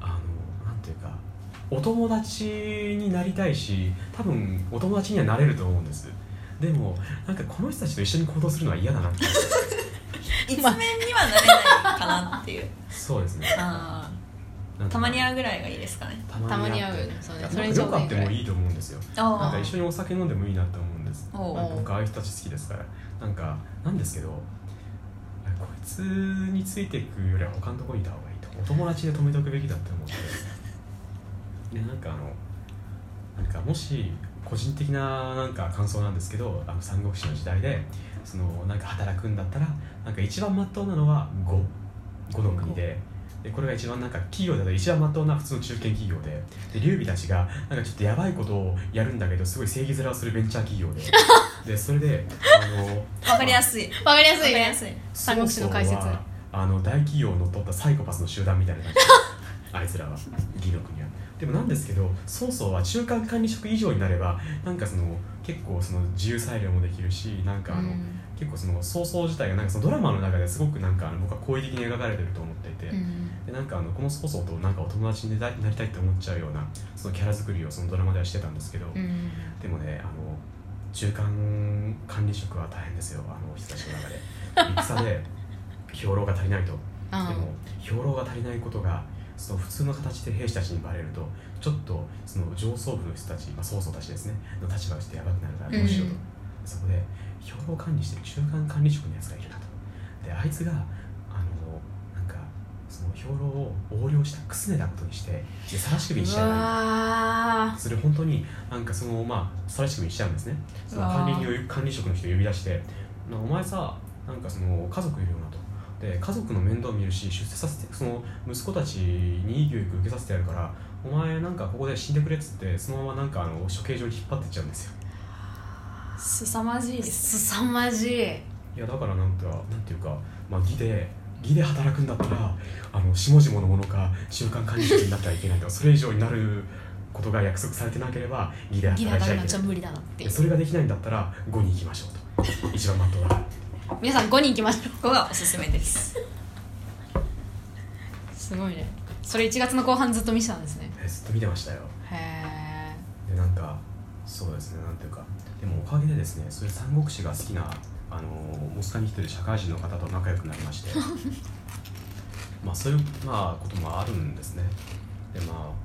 あのなんていうかお友達になりたいし多分お友達にはなれると思うんです。でもなんかこの人たちと一緒に行動するのは嫌だなって。一面にはなれないかなっていう。そうですね。あたまに会うぐらいがいいですかね。たまに会う。そうねそれになんかよくあってもいいと思うんですよ。なんあか一緒にお酒飲んでもいいなって思うんです。おうなんか僕ああいう人たち好きですから。なんかなんですけどこいつについていくよりは他のところにいた方がいいと。お友達で止めておくべきだって思って。でなんかあのなんかもし個人的ななんか感想なんですけどあの三国志の時代でそのなんか働くんだったらなんか一番まっとうなのは呉呉の国で。でこれが一番なんか企業だと一番まっとうな普通の中堅企業で。で劉備たちがなんかちょっとやばいことをやるんだけどすごい正義面をするベンチャー企業で でそれであの わかりやすい。わかりやすいね。わかりやすい。三国志の解説。あの大企業を乗っ取ったサイコパスの集団みたいな感じ。あいつらは。義の国は。でもなんですけど曹操は中間管理職以上になればなんかその結構その自由裁量もできるしなんかあの、うん。結構その曹操自体がなんかそのドラマの中ですごくなんかあの僕は好意的に描かれてると思っていて、うん。でなんかあのこの曹操となんかお友達になりなりたいって思っちゃうようなそのキャラ作りをそのドラマではしてたんですけど、うん。でもねあの中間管理職は大変ですよ。あの人たちの中で。戦で兵糧が足りないと。うんでも兵糧が足りないことがその普通の形で兵士たちにバレるとちょっとその上層部の人たち、まあ、曹操たちですね。の立場としてやばくなるからどうしようと、うんそこで兵糧を管理してる中間管理職のやつがいるなと。であいつが兵糧を横領したくすねたことにしてで晒し首にしちゃうわそれ本当になんかそのまあ晒し首にしちゃうんですね。その管理人を管理職の人を呼び出してなお前さなんかその家族いるよなと。で家族の面倒見るし出世させてその息子たちにいい教育受けさせてやるからお前なんかここで死んでくれっつってそのままなんかあの処刑場に引っ張ってっちゃうんですよ。すさまじいですすさまじい。いやだからなんかなんていうか、まあ、義で義で働くんだったらあの下々のものか中間管理職になってはいけないとそれ以上になることが約束されてなければ義でギ働いちゃいけない。ちゃ無理だなって。いうでそれができないんだったら5に行きましょうと。一番マットだ皆さん5人行きましょここがおすすめです。うすごいね。それ1月の後半ずっと見てたんですね。えずっと見てましたよ。へえでなんかそうですねなんていうか。でもおかげでですねそういう三国志が好きなあのモスクワに来てる社会人の方と仲良くなりまして。まあそういう、まあ、こともあるんですね。でまあ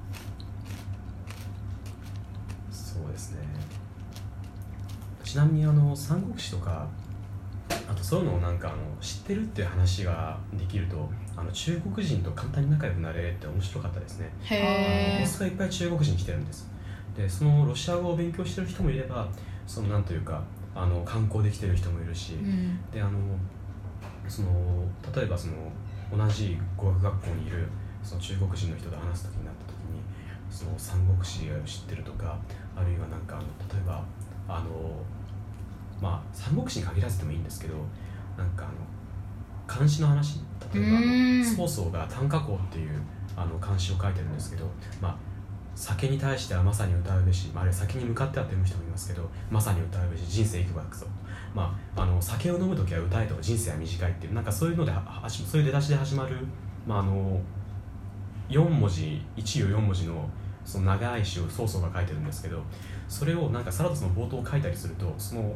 そうですね。ちなみにあの三国志とかあとそういうのをなんかあの知ってるっていう話ができるとあの中国人と簡単に仲良くなれって面白かったですね。へえモスクワいっぱい中国人来てるんです。でそのロシア語を勉強してる人もいればそのなんというかあの観光で来てる人もいるし、うん。であのその例えばその同じ語学学校にいるその中国人の人と話す時になった時にその三国志を知ってるとかあるいはなんかあの例えばあのまあ三国志に限らずでもいいんですけどなんかあの漢詩の話？例えば曹操が短歌行っていうあの漢詩を書いてるんですけどまあ酒に対してはまさに歌うべし、まあ、あるいは酒に向かってはという人もいますけどまさに歌うべし人生いくばくぞ、まあ、あの酒を飲む時は歌えと人生は短いっていうなんかそういうのでそういう出だしで始まる、まあ、あの4文字1行4文字のその長い詩を曹操が書いてるんですけどそれをなんかさらっとその冒頭を書いたりするとその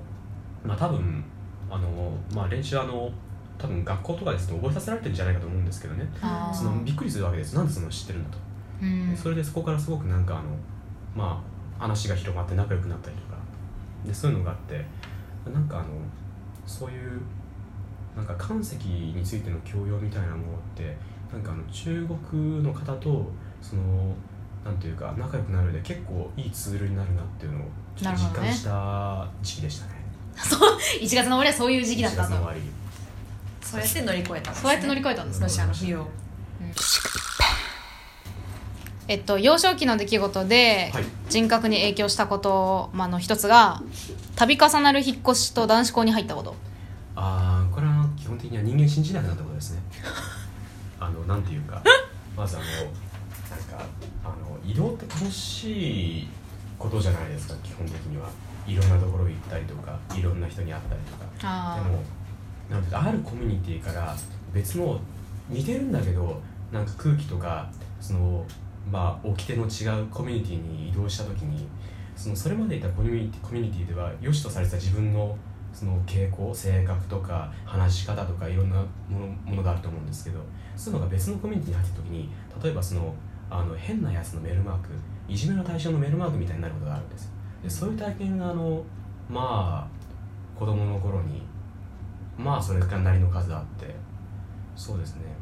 まあ多分あの、まあ、練習あの多分学校とかですと覚えさせられてるんじゃないかと思うんですけどね。そのびっくりするわけです。なんでその知ってるんだとうん。それでそこからすごくなんかあのまあ話が広がって仲良くなったりとか。でそういうのがあってなんかあのそういうなんか岩石についての教養みたいなものってなんかあの中国の方とそのなんていうか仲良くなるで結構いいツールになるなっていうのをちょっと実感した時期でしたね。1月の終わりはそういう時期だった1月の終とそうやって乗り越えたんです、ね、そうやって乗り越えたんですねロシアの冬をえっと幼少期の出来事ではい。人格に影響したこと、まあ、の一つが度重なる引っ越しと男子校に入ったこと。ああこれは基本的には人間信じなくなったことですね。あのなんていうか。まずあのなんかあの移動って楽しいことじゃないですか基本的には。いろんなところ行ったりとかいろんな人に会ったりとか。あでもなんていうかあるコミュニティから別の似てるんだけどなんか空気とかそのまあ掟の違うコミュニティに移動した時にそのそれまでいたコミュニティコミュニティでは良しとされてた自分のその傾向性格とか話し方とかいろんなものものがあると思うんですけどそういうのが別のコミュニティに入った時に例えばそのあの変なやつのメールマークいじめの対象のメールマークみたいになることがあるんです。でそういう体験があのまあ子供の頃にまあそれなりの数あってそうですね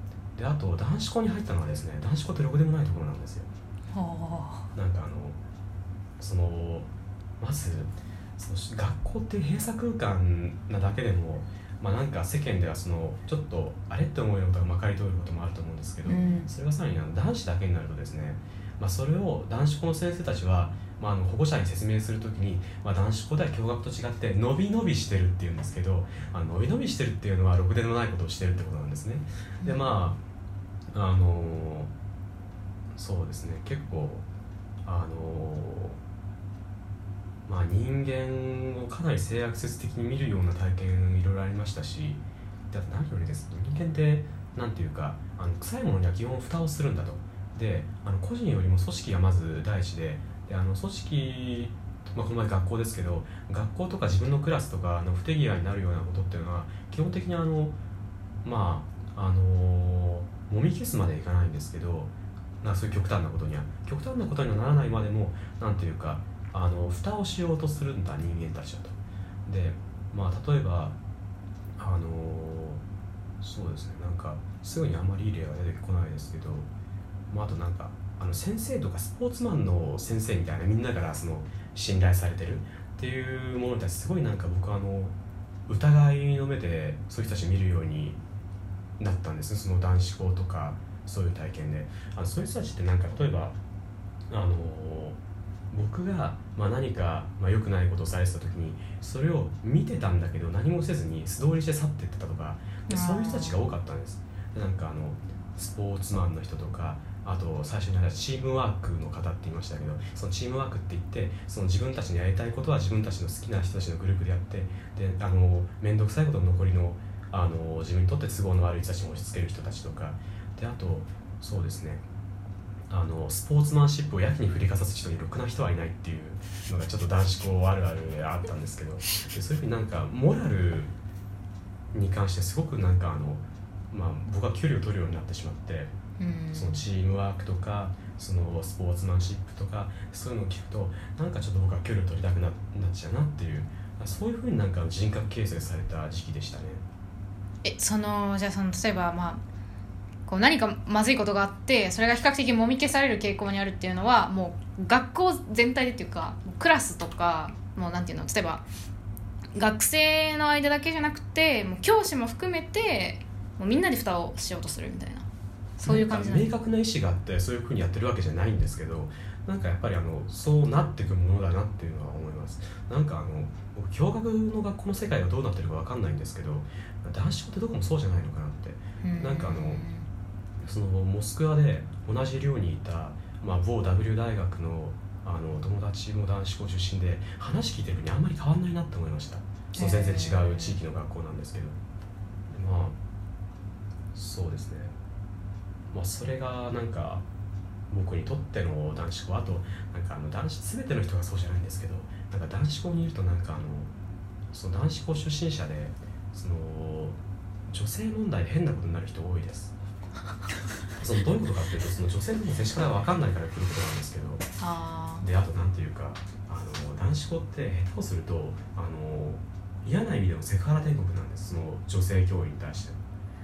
であと男子校に入ったのはですね男子校ってろくでもないところなんですよ。なんかあのそのまずその学校って閉鎖空間なだけでもまあなんか世間ではそのちょっとあれって思うようなことがまかり通ることもあると思うんですけど、うん。それがさらに男子だけになるとですね、まあ、それを男子校の先生たちは、まあ、あの保護者に説明するときに、まあ、男子校では共学と違って伸び伸びしてるっていうんですけど伸び伸びしてるっていうのはろくでもないことをしてるってことなんですね。でまああのそうですね。結構あのまあ人間をかなり性悪説的に見るような体験いろいろありましたしであと何よりです。人間ってなんていうかあの臭いものには基本蓋をするんだと。であの個人よりも組織がまず第一でであの組織まあ、この前学校ですけど学校とか自分のクラスとかの不手際になるようなことっていうのは基本的にあのまああのーもみ消すまでいかないんですけどなんかそういう極端なことには。極端なことにはならないまでもなんていうかあの蓋をしようとするんだ人間たちだと。でまあ例えばあのーそうですね。なんかすぐにあんまりいい例が出てこないですけど、まあ、あとなんかあの先生とかスポーツマンの先生みたいなみんなからその信頼されてるっていうものに対してすごいなんか僕はあの疑いの目でそういう人たち見るようになったんですその男子校とかそういう体験で。あのそういう人たちってなんか例えばあの僕が、まあ、何か、まあ、良くないことをされてた時にそれを見てたんだけど何もせずに素通りして去っていってたとかでそういう人たちが多かったんです。でなんかあのスポーツマンの人とかあと最初に話したチームワークの方って言いましたけどそのチームワークって言ってその自分たちのやりたいことは自分たちの好きな人たちのグループでやってであの面倒くさいことの残りのあの自分にとって都合の悪い人たちに押し付ける人たちとか。であとそうですね。あのスポーツマンシップをやけに振りかざす人にろくな人はいないっていうのがちょっと男子校あるあるであったんですけど。でそういうふうになんかモラルに関してすごくなんかあの、まあ、僕は距離を取るようになってしまって。うん。そのチームワークとかそのスポーツマンシップとかそういうのを聞くとなんかちょっと僕は距離を取りたくななっちゃうなっていう。そういうふうになんか人格形成された時期でしたね。えそのじゃあその例えばまあこう何かまずいことがあってそれが比較的もみ消される傾向にあるっていうのはもう学校全体でっていうかクラスとかもうなんていうの例えば学生の間だけじゃなくてもう教師も含めてもうみんなで蓋をしようとするみたいな。そういう感じなんんだ。なか明確な意思があってそういうふうにやってるわけじゃないんですけどなんかやっぱりあのそうなっていくものだなっていうのは思います。なんかあの僕共学の学校の世界がどうなってるかわかんないんですけど男子校ってどこもそうじゃないのかなって。うん。なんかあのそのモスクワで同じ寮にいた、まあ、某 W 大学のあの友達も男子校出身で話聞いてる分にあんまり変わんないなって思いました。その全然違う地域の学校なんですけど。まあそうですね。まあそれがなんか僕にとっての男子校あとなんかあの男子全ての人がそうじゃないんですけどなんか男子校にいるとなんかあのその男子校出身者でその女性問題で変なことになる人多いです。そのどういうことかっていうとその女性との接し方が分かんないから来ることなんですけどあであとなんていうかあの男子校って下手をするとあの嫌な意味でもセクハラ天国なんです。その女性教員に対して。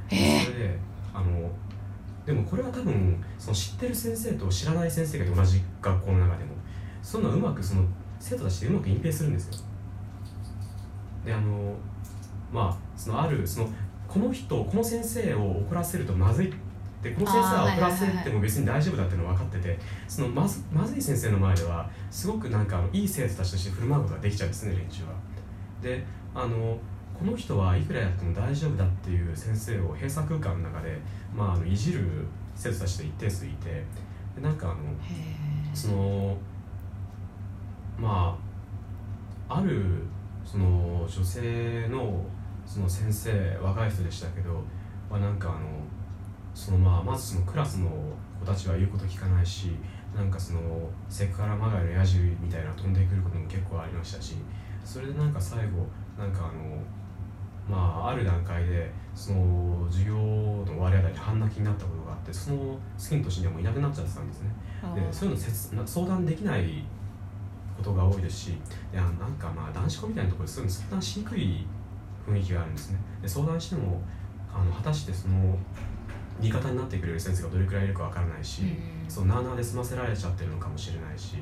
えそれであのでもこれは多分その知ってる先生と知らない先生が同じ学校の中でもそういうまくその生徒たちでうまく隠蔽するんですよ。であのまあそのあるそのこの人この先生を怒らせるとまずい。でこの先生は怒らせても別に大丈夫だっていうのは分かっててそのまずまずい先生の前ではすごくなんかあのいい生徒たちとして振る舞うことができちゃうんですね連中は。であのこの人はいくらやっても大丈夫だっていう先生を閉鎖空間の中で、まあ、あのいじる生徒たちと一定数いてでなんかあのへそのまああるその女性のその先生若い人でしたけど、まあ、なんかあのそのまあまずそのクラスの子たちは言うこと聞かないしなんかそのセクハラまがいの野獣みたいな飛んでくることも結構ありましたしそれでなんか最後なんかあのまあある段階でその授業の終わりあたりに半泣きになったことがあってその次の年にはもういなくなっちゃってたんですね。でそういうのせつな相談できないことが多いですしいやなんかまあ男子校みたいなところでそういうの相談しにくい雰囲気があるんですね。で相談してもあの果たしてその味方になってくれる先生がどれくらいいるかわからないし、うん。そのなあなあで済ませられちゃってるのかもしれないし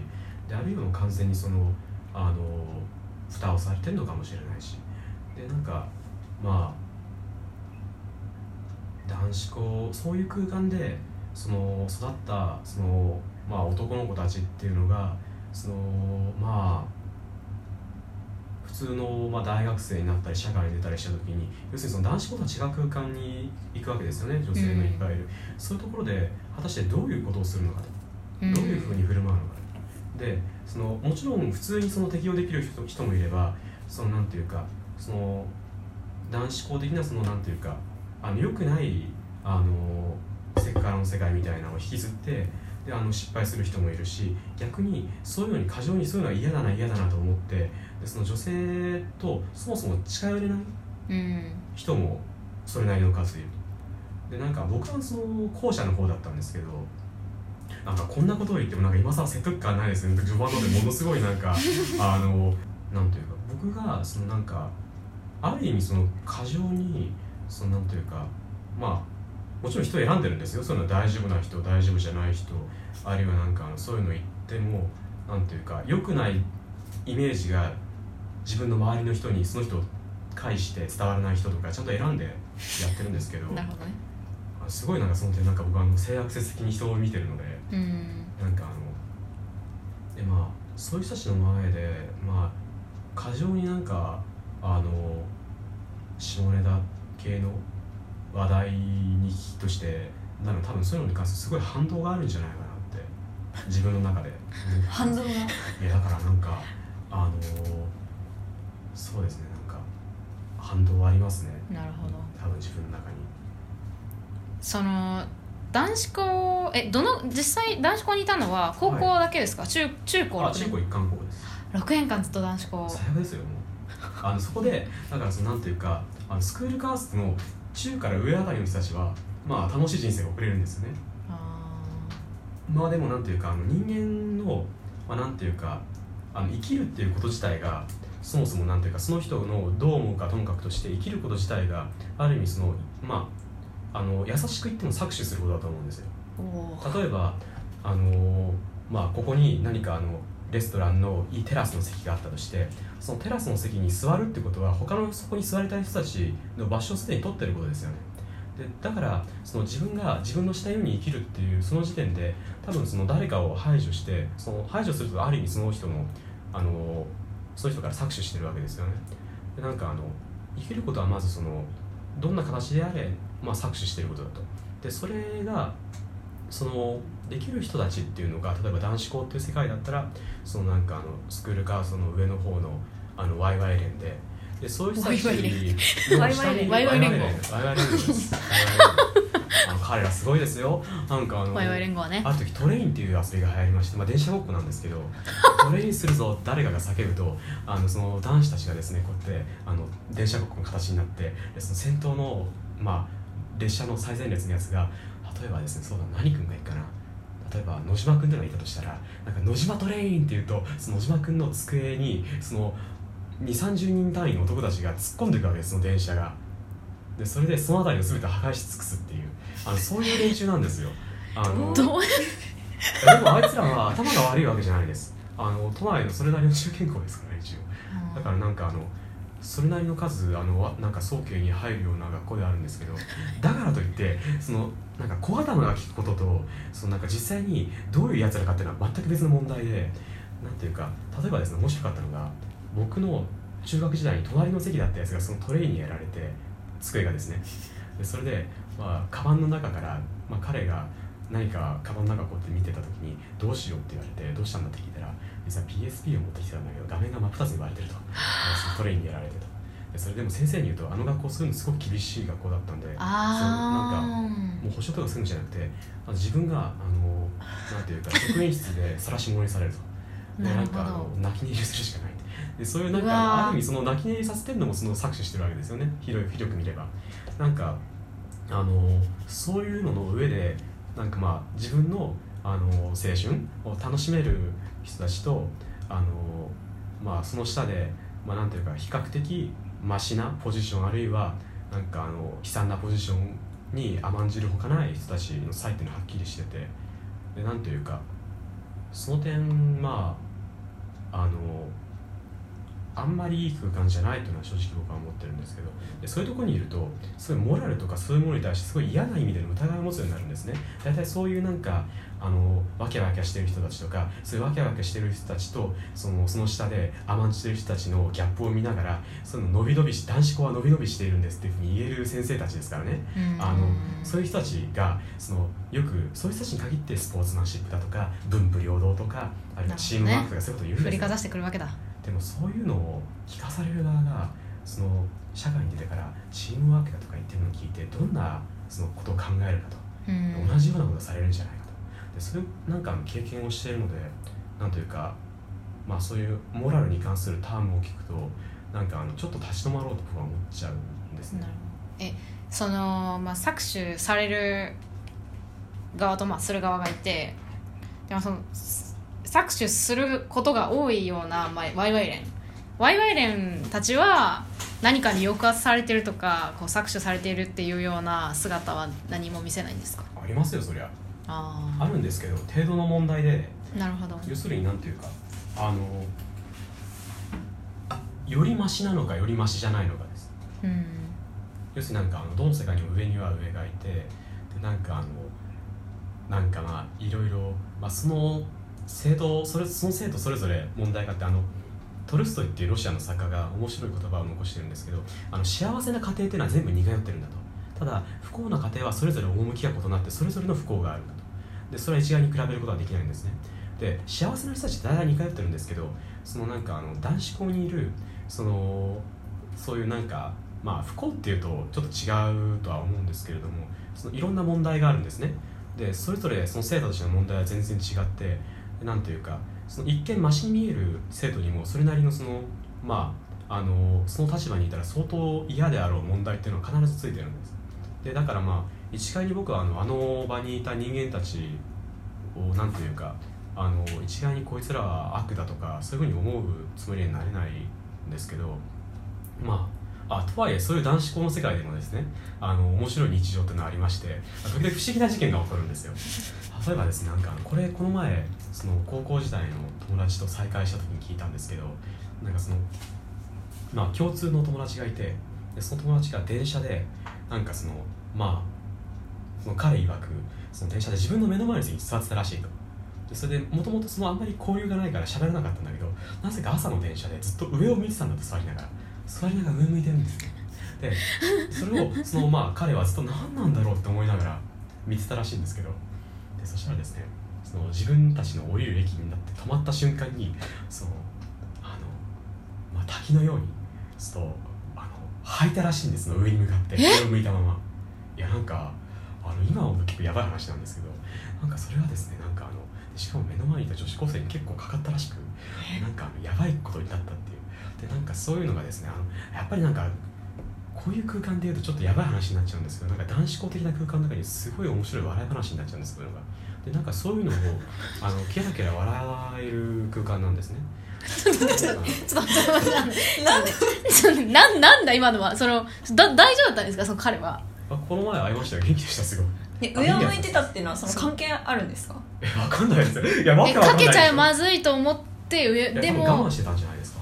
であるいはもう完全にそのあの蓋をされてるのかもしれないしでなんかまあ男子校そういう空間でその育ったその、まあ、男の子たちっていうのがそのまあ普通の、まあ、大学生になったり社会に出たりした時に要するにその男子校とは違う空間に行くわけですよね女性のいっぱいいる、そういうところで果たしてどういうことをするのかと。どういうふうに振る舞うのか。でそのもちろん普通にその適用できる人人もいればそのなんていうかその男子校的なそのなんていうかあの良くないあのセクハラの世界みたいなのを引きずってであの失敗する人もいるし逆にそういうのに過剰にそういうのは嫌だな嫌だなと思ってでその女性とそもそも近寄れない人もそれなりの数いる。でなんか僕はその後者の方だったんですけどなんかこんなことを言ってもなんか今更説得感ないですね。序盤のでものすごいなんかあのなんというか僕がそのなんかある意味その過剰にそのなんというかまあもちろん人を選んでるんですよ。その大丈夫な人大丈夫じゃない人あるいはなんかそういうの言ってもなんていうか良くないイメージが自分の周りの人にその人を介して伝わらない人とかちゃんと選んでやってるんですけどなるほどね。あすごいなんかその点なんか僕はあの性悪説的に人を見てるのでうん。なんかあのでまあそういう人たちの前でまあ過剰になんかあの下ネタ系の話題にとしてな多分そういうのに関してすごい反動があるんじゃないかなって自分の中で。反動が？いやだからなんかあのそうですねなんか反動はありますね。なるほど。多分自分の中に。その男子校えどの実際男子校にいたのは高校だけですか、中中高6年？あ中高一貫校です。6年間ずっと男子校。最悪ですよあのそこでだからそのなんていうかあのスクールカーストの中から上あたりの人たちはまあ楽しい人生が送れるんですよね。あまあでもなんていうかあの人間のまあなんていうかあの生きるっていうこと自体がそもそもなんていうかその人のどう思うかともかくとして生きること自体がある意味そのまああの優しく言っても搾取することだと思うんですよ。例えばあのまあここに何かあのレストランのいいテラスの席があったとしてそのテラスの席に座るってことは他のそこに座りたい人たちの場所をすでに取ってることですよね。でだからその自分が自分のしたように生きるっていうその時点で多分その誰かを排除してその排除するとある意味その人のあのその人から搾取してるわけですよね。でなんかあの生きることはまずそのどんな形であれ、まあ、搾取してることだと。でそれがそのできる人たちっていうのが例えば男子校っていう世界だったらそのなんかあのスクールカーストの上の方のあのワイワイ連ででそういう人たちワイワイ連。ワイワイ連。合ワイワイ連あの彼らすごいですよ。なんかあのワイワイ連合はね。ある時トレインっていう遊びが流行りまして、まあ、電車ごっこなんですけどトレインするぞ誰かが叫ぶとあのその男子たちがですねこうやってあの電車ごっこの形になってでその先頭の、まあ、列車の最前列のやつが例えばですねそうだ何君がいいかな例えば野島君というのがいたとしたらなんか野島トレインっていうとその野島君の机にその2 3 0人単位の男たちが突っ込んでいくわけですその電車が。でそれでその辺りを全て破壊し尽くすっていうあのそういう練習なんですよ。あのどう？でもあいつらは頭が悪いわけじゃないです。あの都内のそれなりの中堅校ですから一応。だからなんかあのそれなりの数あのわなんか早慶に入るような学校ではあるんですけどだからといってそのなんか小頭が聞くこととそのなんか実際にどういうやつらかっていうのは全く別の問題でなんていうか例えばですね面白かったのが僕の中学時代に隣の席だったやつがそのトレイにやられて机がですねでそれで、まあ、カバンの中から、まあ、彼が何かカバンの中こうやって見てた時に「どうしよう」って言われて「どうしたんだ?」って聞いたら実は PSP を持ってきてたんだけど画面が真っ二つに割れてるとそのトレイにやられてとそれでも先生に言うとあの学校そういうのすごく厳しい学校だったんであもう保証とかするんじゃなくてあの自分があのなんていうか 職員室で晒し者にされると。でなんかあの泣き寝入りするしかない。でそういうなんかある意味その泣き寝入りさせてるのもその搾取してるわけですよね。広い広く見れば。なんかあのそういうのの上でなんかまあ自分のあの青春を楽しめる人たちとあのまあその下でまあなんていうか比較的マシなポジションあるいはなんかあの悲惨なポジションに甘んじるほかない人たちの差異っていうのははっきりしててでなんというかその点まああのあんまりいい空間じゃないというのは正直僕は思ってるんですけどでそういうところにいるとすごいモラルとかそういうものに対してすごい嫌な意味での疑いを持つようになるんですね。大体そういうなんかあのワキャワキャしてる人たちとかそういうワキャワキャしてる人たちとそのその下で甘んじてる人たちのギャップを見ながらその伸び伸びし男子校は伸び伸びしているんですっていうふうに言える先生たちですからね。あのそういう人たちがそのよくそういう人たちに限ってスポーツマンシップだとか文武両道とかあるいはチームワークとかそういうことを言うんですよ。振りかざしてくるわけだでもそういうのを聞かされる側がその社会に出てからチームワークだとか言ってるのを聞いてどんなそのことを考えるかと、うん。同じようなことをされるんじゃないかと。でそういうなんか経験をしているのでなんというかまあそういうモラルに関するタームを聞くとなんかあのちょっと立ち止まろうと僕は思っちゃうんですね。えその、まあ、搾取される側と、まあ、する側がいてでもその搾取することが多いような、まあ、ワイワイ連ワイワイ連たちは何かに抑圧されてるとかこう搾取されているっていうような姿は何も見せないんですか？ありますよそりゃ。ああるんですけど程度の問題であなるほど。要するになんていうかあのよりマシなのかよりマシじゃないのかです。うん。要するになんかあのどの世界にも上には上がいてでなんかあのなんかまあいろいろ、まあ、その制度それその制度それぞれ問題があってあのトルストイっていうロシアの作家が面白い言葉を残してるんですけどあの幸せな家庭っていうのは全部似通ってるんだと。ただ不幸な家庭はそれぞれ趣が異なってそれぞれの不幸があるんだと。でそれは一概に比べることはできないんですね。で幸せな人たちって大体似通ってるんですけどそのなんかあの男子校にいるそのそういうなんかまあ不幸っていうとちょっと違うとは思うんですけれどもそのいろんな問題があるんですね。でそれぞれその生徒たちの問題は全然違ってなんというかその一見マシに見える生徒にもそれなりのそのまああのその立場にいたら相当嫌であろう問題っていうのは必ずついてるんです。でだからまあ一概に僕はあのあの場にいた人間たちをなんというかあの一概にこいつらは悪だとかそういうふうに思うつもりにはなれないんですけどまああとはいえそういう男子校の世界でもですねあの面白い日常っていうのはありまして時々不思議な事件が起こるんですよ。例えばですねなんかこれこの前その高校時代の友達と再会した時に聞いたんですけどなんかそのまあ共通の友達がいてでその友達が電車でなんかそのまあその彼曰くその電車で自分の目の前に座ってたらしいと。でそれでもともとそのあんまり交流がないから喋らなかったんだけどなぜか朝の電車でずっと上を向いてたんだと座りながら座りながら上向いてるんですよ。でそれをそのまあ彼はずっと何なんだろうって思いながら見てたらしいんですけど。でそしたらですねその自分たちの降りる駅になって止まった瞬間にそのあの、まあ、滝のようにちょっとあの吐いたらしいんです。その上に向かって。上を向いたまま。いやなんかあの今思うと結構やばい話なんですけど。なんかそれはですねなんかあのしかも目の前にいた女子高生に結構かかったらしくなんかあのやばいことになったっていうでなんかそういうのがですねあのやっぱりなんかこういう空間でいうとちょっとやばい話になっちゃうんですけどなんか男子校的な空間の中にすごい面白い笑い話になっちゃうんですそういうのがでなんかそういうのをあのケラケラ笑える空間なんですね。ちょっと待ってちょっと待ってなんなんなんだ今のは？そのだ大丈夫だったんですか？その彼は？あこの前会いましたよ。元気でしたすごい。で上を向いてたっていうのはその関係あるんですかえわかんないですよいやわえけわかんないかけちゃまずずいと思って上で多分我も慢してたんじゃないですか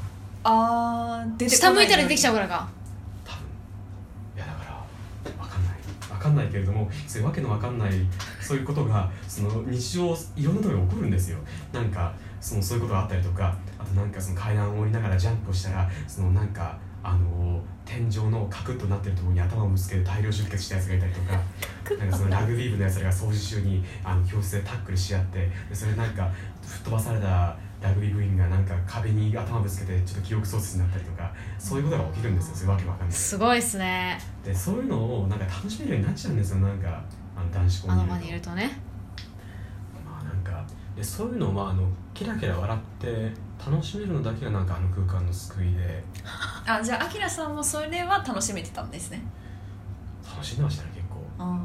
あー出てこ下ない向いたら出てきちゃうからか。多分。いやだからわかんない。わかんないけれどもそういうわけのわかんない そういうことがその日常いろんなところで起こるんですよ。なんかそのそういうことがあったりとかあとなんかその階段を降りながらジャンプをしたらそのなんかあの天井のカクッとなってるところに頭をぶつけて大量出血したやつがいたりとか なんかそのラグビー部のやつらが掃除中にあの教室でタックルし合ってでそれなんか吹っ飛ばされたラグビー部員がなんか壁に頭ぶつけてちょっと記憶喪失になったりとかそういうことが起きるんですよ。そういうわけわかんない。すごいっすね。でそういうのをなんか楽しめるようになっちゃうんですよ。なんかあの男子校あのにいると。場にいるとね。まあなんかでそういうのをまああのキラキラ笑って楽しめるのだけがなんかあの空間の救いで。あじゃあアキラさんもそれは楽しめてたんですね。楽しんでましたね結構。あ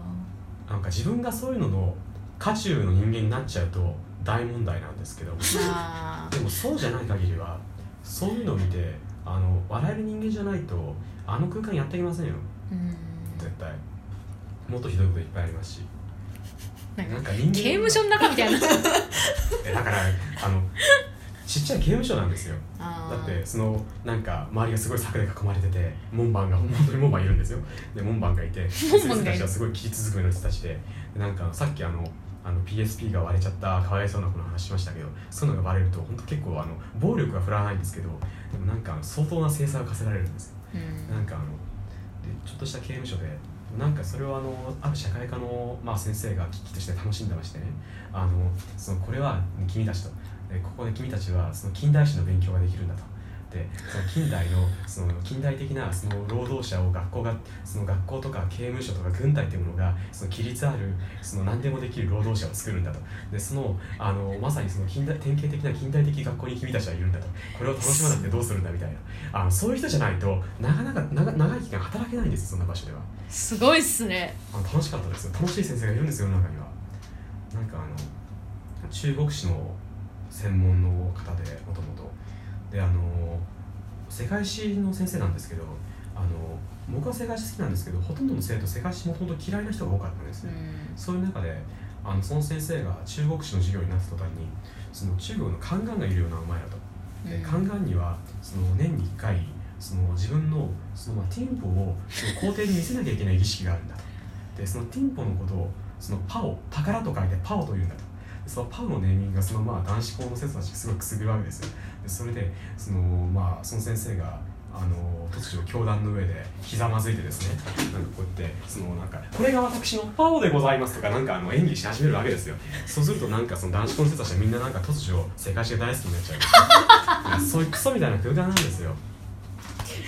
なんか自分がそういうのの渦中の人間になっちゃうと大問題なんですけど。あ でもそうじゃない限りはそういうのを見てあの笑える人間じゃないとあの空間やっていけませんよ。ーうん。絶対。もっとひどいこといっぱいありますし。なんか人間刑務所の中みたいな。えだからあのちっちゃい刑務所なんですよ。だってそのなんか周りがすごい柵で囲まれてて門番が本当に門番いるんですよ。で門番がいて 先生たちはすごい聞き続くような人たちで。でなんかさっきあのあの PSP が割れちゃったかわいそうな子の話しましたけどそういうのがバレると本当結構あの暴力は振らないんですけどでもなんかあの相当な制裁を課せられるんですよ。うん。なんかあのでちょっとした刑務所でなんかそれをあのある社会科の、まあ、先生が危機として楽しんでましてね。あのそのこれは君たちと。でここで君たちはその近代史の勉強ができるんだとってその近代のその近代的なその労働者を学校がその学校とか刑務所とか軍隊っていうものがその規律あるその何でもできる労働者を作るんだと。でそのあのまさにその近代典型的な近代的学校に君たちはいるんだと。これを楽しまなくてどうするんだみたいな。あのそういう人じゃないとなかなか長長い期間働けないんですそんな場所では。すごいっすね。あの楽しかったですよ。楽しい先生がいるんですよ世の中には。なんかあの中国史の専門の方でもともとであの世界史の先生なんですけどあの僕は世界史好きなんですけどほとんどの生徒世界史もともと嫌いな人が多かったんですね、そういう中であのその先生が中国史の授業になった途端にその中国の宦官がいるようなお前らと、でうん。宦官にはその年に1回その自分のそのまあティンポをその皇帝に見せなきゃいけない儀式があるんだ。とでそのティンポのことをそのパオ宝と書いてパオというんだと。でそのパオのネーミングがそのまあ男子校の生徒たちがすごいくすぐるわけですよ。でそれでそのまあその先生があの突如教壇の上でひざまずいてですねなんかこうやってそのなんかこれが私のパオでございますとかなんかあの演技し始めるわけですよ。そうするとなんかその男子校の生徒たちはみんななんか突如世界史が大好きになっちゃう。そういうクソみたいな空間なんですよ。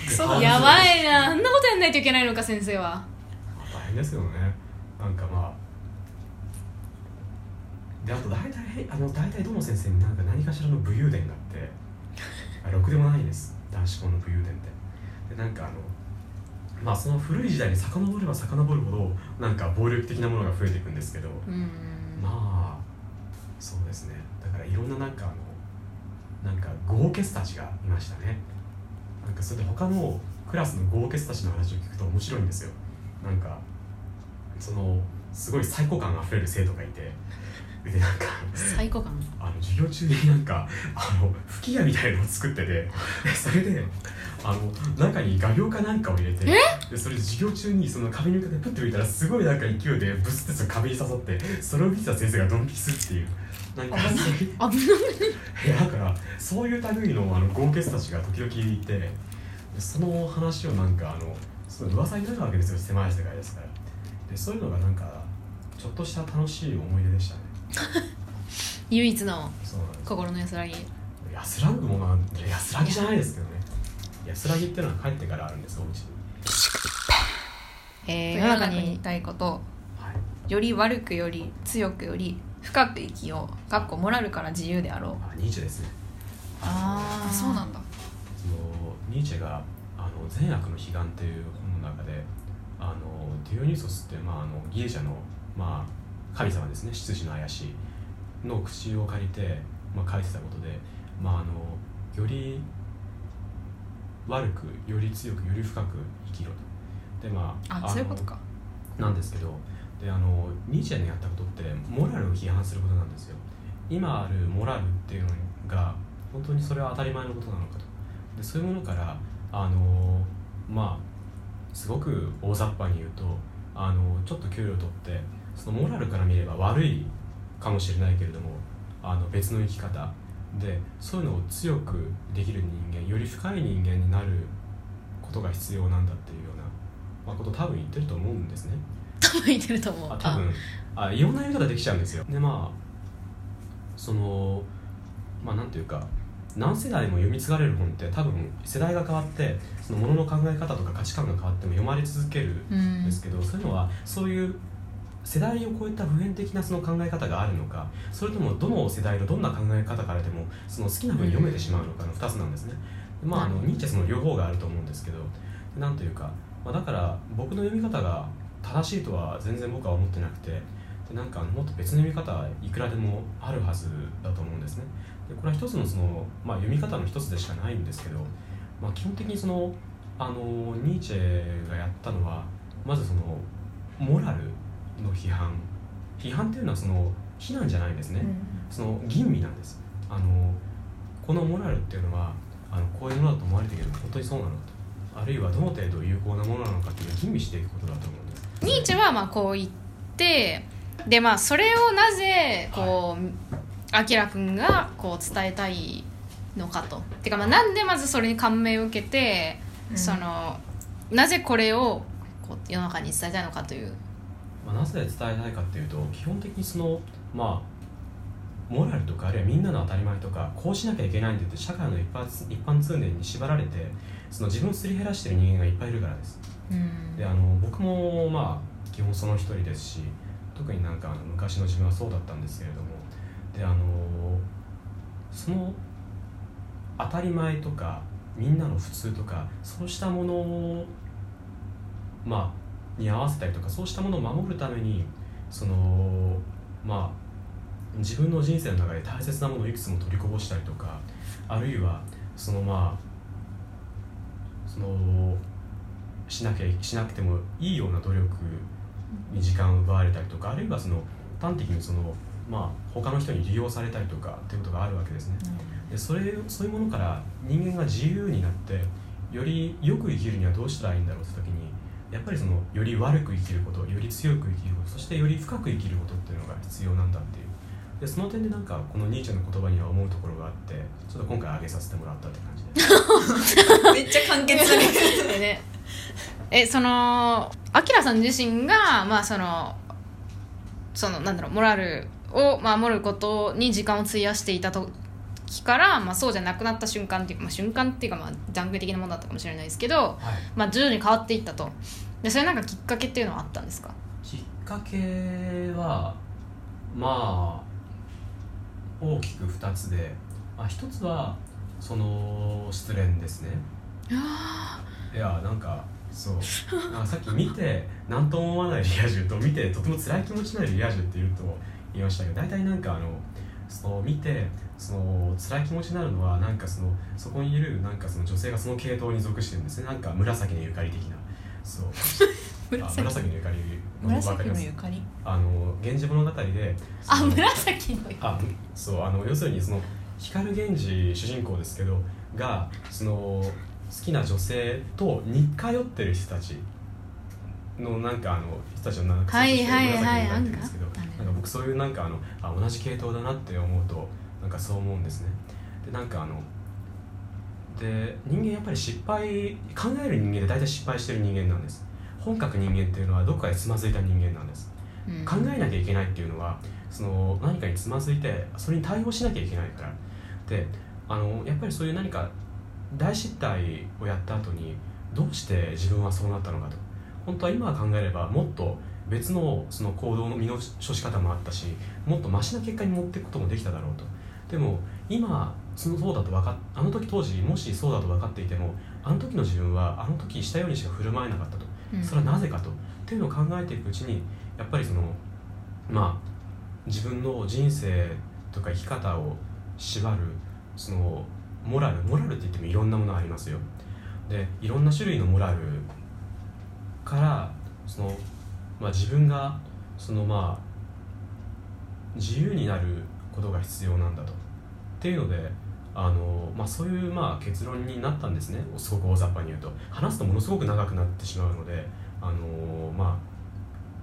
でやばいな。あんなことやんないといけないのか先生は。大変ですよね。なんかまあであと大体あの大体どの先生になんか何かしらの武勇伝があってあろくでもないんです。男子校の武勇伝って。でなんかあのまあその古い時代に遡れば遡るほどなんか暴力的なものが増えていくんですけどうん。まあそうですね。だからいろんななんかあのなんか豪傑たちがいましたね。なんかそれで他のクラスの豪傑たちの話を聞くと面白いんですよ。なんかそのすごい最高感あふれる生徒がいてでなんか最高感あの授業中になんかあの吹き矢みたいのを作っててでそれであの中に画鋲かなんかを入れてでそれで授業中にその壁に向かってプッと浮いたらすごいなんか勢いでブスってその壁に刺さってそれを見てた先生がドン引きするっていう。なんかそういうい。いやだからそういう類のあの豪傑たちが時々いてでその話をなんかあのその噂になるわけですよ狭い世界ですから。でそういうのがなんかちょっとした楽しい思い出でしたね 唯一の心の安らぎ。安らぐものなんて安らぎじゃないですけどね。安らぎっていうのは帰ってからあるんですお家に。えー、世の中にに言いたいこと。はい。より悪くより強くより深く生きようかっこモラルから自由であろあニーチェですね。あー。そうなんだ。そのニーチェが「あの善悪の彼岸」っていう本の中であのディオニュソスって、まあ、あのギリシャの、まあ、神様ですね。執事の怪しいの口を借りて、まあ、書いてたことで、まあ、あのより悪くより強くより深く生きろと。でまああのそういうことか。なんですけどであのニーチェのやったことってモラルを批判することなんですよ。今あるモラルっていうのが本当にそれは当たり前のことなのかと。でそういうものからあのまあすごく大雑把に言うとあのちょっと距離を取ってそのモラルから見れば悪いかもしれないけれどもあの別の生き方。でそういうのを強くできる人間より深い人間になることが必要なんだっていうような、まあ、ことを多分言ってると思うんですね。多分言ってると思う。あ多分。あいろんな読み方できちゃうんですよ。でまあそのまあなんていうか何世代も読み継がれる本って多分世代が変わってそのものの考え方とか価値観が変わっても読まれ続けるうんんですけど、そういうのはそういう世代を超えた普遍的なその考え方があるのかそれともどの世代のどんな考え方からでもその好きな風に読めてしまうのかの2つなんですね。でまあ、あのニーチェその両方があると思うんですけどなんというか、まあ、だから僕の読み方が正しいとは全然僕は思ってなくてでなんかもっと別の読み方いくらでもあるはずだと思うんですね。でこれは一つのその、まあ、読み方の一つでしかないんですけど、まあ、基本的にそのあのニーチェがやったのはまずそのモラルの批判。批判っていうのはその非難じゃないんですね、その吟味なんです。あのこのモラルっていうのはあのこういうものだと思われているけど本当にそうなのと。あるいはどの程度有効なものなのかっていうのを吟味していくことだと思うんです。ニーチェはまあこう言ってでまあそれをなぜこうあきらくんがこう伝えたいのかと。てかまあなんでまずそれに感銘を受けて、うん。そのなぜこれをこう世の中に伝えたいのかというまあ、なぜ伝えたいかっていうと基本的にそのまあモラルとかあるいはみんなの当たり前とかこうしなきゃいけないんだって社会の一般一般通念に縛られてその自分をすり減らしてる人間がいっぱいいるからです。うん。であの僕もまあ基本その一人ですし特になんかあの昔の自分はそうだったんですけれどもであのその当たり前とかみんなの普通とかそうしたものをまあに合わせたりとかそうしたものを守るためにそのまあ自分の人生の中で大切なものをいくつも取りこぼしたりとかあるいはそのまあそのしなきゃしなくてもいいような努力に時間を奪われたりとかあるいはその端的にそのまあ他の人に利用されたりとかっていうことがあるわけですね。でそれそういうものから人間が自由になってよりよく生きるにはどうしたらいいんだろうって時にやっぱりそのより悪く生きることより強く生きることそしてより深く生きることっていうのが必要なんだっていう。でその点でなんかこのニーチェの言葉には思うところがあってちょっと今回挙げさせてもらったって感じで。めっちゃ簡潔だね。で ねえそのアキラさん自身がまあそのそのなんだろうモラルを守ることに時間を費やしていた時から、まあ、そうじゃなくなった瞬間っていうか、まあ、瞬間っていうかまあ段階的なものだったかもしれないですけど、はい。まあ、徐々に変わっていったと。でそれなんかきっかけっていうのはあったんですか？きっかけはまあ大きく2つで、まあ、1つはその失恋ですね。いやなんかそう。なんかさっき見て何とも思わないリア充と見てとても辛い気持ちになるリア充って言うと言いましたけど大体なんかあのその見てその辛い気持ちになるのはなんかそのそこにいるなんかその女性がその系統に属してるんですね。なんか紫のゆかり的な。そう。あ紫のゆかり。紫のゆかり。あの「源氏物語で」あ紫のあそうあの要するにその光源氏主人公ですけどがその好きな女性と似通ってる人たちのなんかあの人たちのなんか紫になってるんですけどなんか僕そういうなんかあのあ同じ系統だなって思うとなんかそう思うんですね。でなんかあので人間やっぱり失敗考える人間で大体失敗してる人間なんです。本格人間っていうのはどこかでつまずいた人間なんです。うん。考えなきゃいけないっていうのはその何かにつまずいてそれに対応しなきゃいけないから。であのやっぱりそういう何か大失態をやった後にどうして自分はそうなったのかと本当は今考えればもっと別のその行動の身の処し方もあったしもっとマシな結果に持っていくこともできただろうと。でも今そのそうだと分かっあの時当時もしそうだと分かっていてもあの時の自分はあの時したようにしか振る舞えなかったと。うん。それはなぜかと。っていうのを考えていくうちにやっぱりそのまあ自分の人生とか生き方を縛るそのモラルモラルって言ってもいろんなものありますよ。でいろんな種類のモラルからその、まあ、自分がそのまあ自由になることが必要なんだと。っていうのであの、まあ、そういうまあ結論になったんですね。すごく大雑把に言うと。話すとものすごく長くなってしまうのであの、まあ、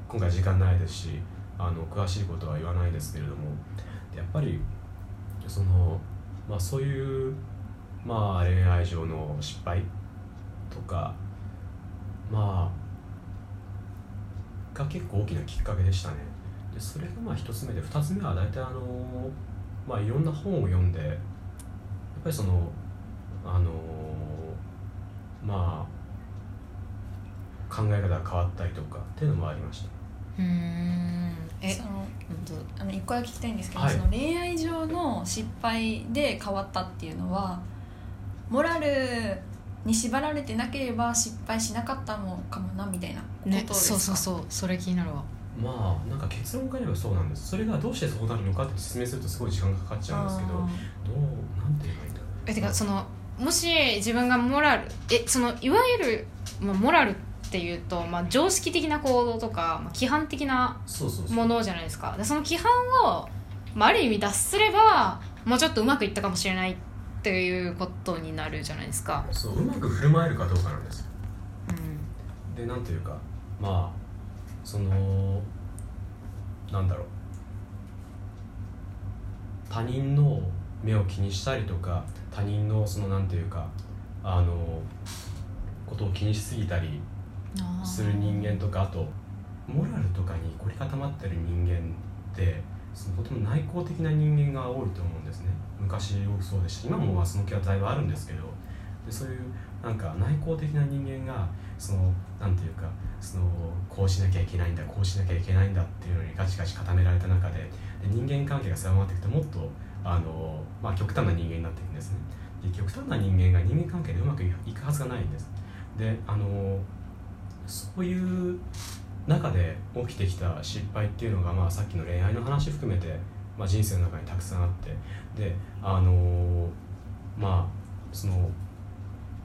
今回時間ないですしあの詳しいことは言わないですけれども。やっぱりその、まあ、そういう、まあ、恋愛上の失敗とかまあが結構大きなきっかけでしたね。でそれがまあ一つ目で二つ目は大体あのまあいろんな本を読んでやっぱりそのあのまあ考え方が変わったりとかっていうのもありました。うーん。えそのあの一個だけ聞きたいんですけど、はい。その恋愛上の失敗で変わったっていうのはモラルに縛られてなければ失敗しなかったのかもなみたいなことねですか、そうそうそうそれ気になるわ。まあなんか結論から言えばそうなんです。それがどうしてそうなるのかって説明するとすごい時間がかかっちゃうんですけどどうなんて言えばいいんだろう。えてかそのもし自分がモラルえそのいわゆる、まあ、モラルっていうと、まあ、常識的な行動とか、まあ、規範的なそうそうそう。ものじゃないですか。でその規範を、まあ、ある意味脱すればもうちょっとうまくいったかもしれないっていうことになるじゃないですか、そううまく振る舞えるかどうかなんですよ。うん、でなんていうかまあそのなんだろう。他人の目を気にしたりとか他人のそのなんていうかあのことを気にしすぎたりする人間とかあとモラルとかに凝り固まってる人間ってそのとても内向的な人間が多いと思うんですね。昔僕そうでした。今もまあその気はだいぶあるんですけど。でそういうなんか内向的な人間がそのなんていうかそのこうしなきゃいけないんだこうしなきゃいけないんだっていうのにガチガチ固められた中でで人間関係が狭まっていくともっとあの、まあ、極端な人間になっていくんですね。で極端な人間が人間関係でうまくいくはずがないんです。であのそういう中で起きてきた失敗っていうのが、まあ、さっきの恋愛の話含めて、まあ、人生の中にたくさんあってであのまあその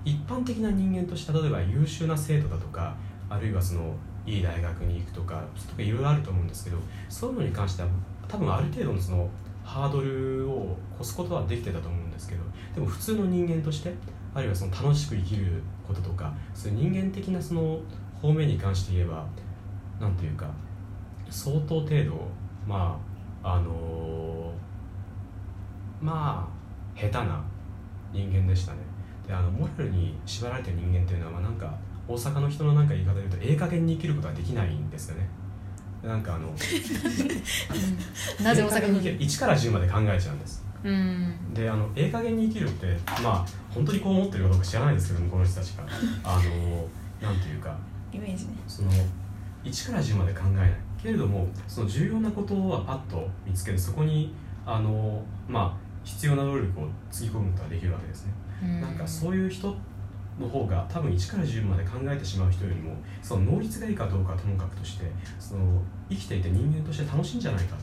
一般的な人間として例えば優秀な生徒だとかあるいはそのいい大学に行くとかとかいろいろあると思うんですけどそういうのに関しては多分ある程度のそのハードルを越すことはできてたと思うんですけどでも普通の人間としてあるいはその楽しく生きることとかそういう人間的なその方面に関して言えばなんていうか相当程度まああのまあ下手な人間でしたね。であのモラルに縛られてる人間っていうのは、まあ、なんか大阪の人のなんか言い方で言うとええ加減に生きることはできないんですよね。なんかあの なぜ大阪に？ええ加減1から10まで考えちゃうんです。うん。であのええ加減に生きるってまあ本当にこう思ってるかどうか知らないですけどもこの人たちが。あのなんていうかイメージね。その1から10まで考えない。けれどもその重要なことはパッと見つけてそこにあのまあ必要な能力をつぎ込むことができるわけですね。なんかそういう人の方が多分1から10まで考えてしまう人よりもその能率がいいかどうかはともかくとしてその生きていて人間として楽しいんじゃないか。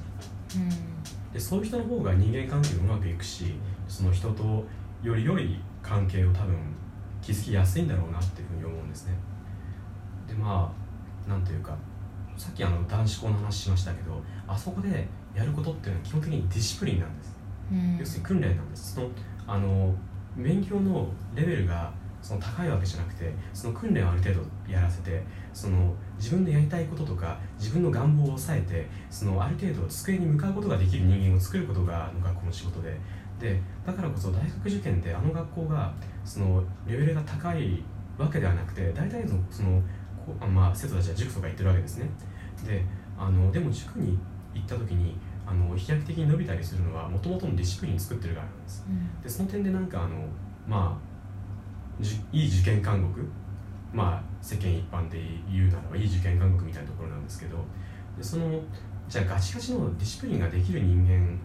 うん。でそういう人の方が人間関係がうまくいくしその人とより良い関係を多分築きやすいんだろうなっていうふうに思うんですね。でまあなんというかさっきあの男子校の話しましたけどあそこでやることっていうのは基本的にディシプリンなんです。うん。要するに訓練なんです。そのあの勉強のレベルがその高いわけじゃなくてその訓練をある程度やらせてその自分でやりたいこととか自分の願望を抑えてそのある程度机に向かうことができる人間を作ることがあの学校の仕事で。でだからこそ大学受験であの学校がそのレベルが高いわけではなくて大体のそのまあ、生徒たちは塾とか行ってるわけですね。であのでも塾に行った時にあの飛躍的に伸びたりするのはもともとのディシプリン作ってるからなんです。でその点でなんかあのまあじいい受験監獄まあ世間一般で言うならばいい受験監獄みたいなところなんですけどでそのじゃあガチガチのディシプリンができる人間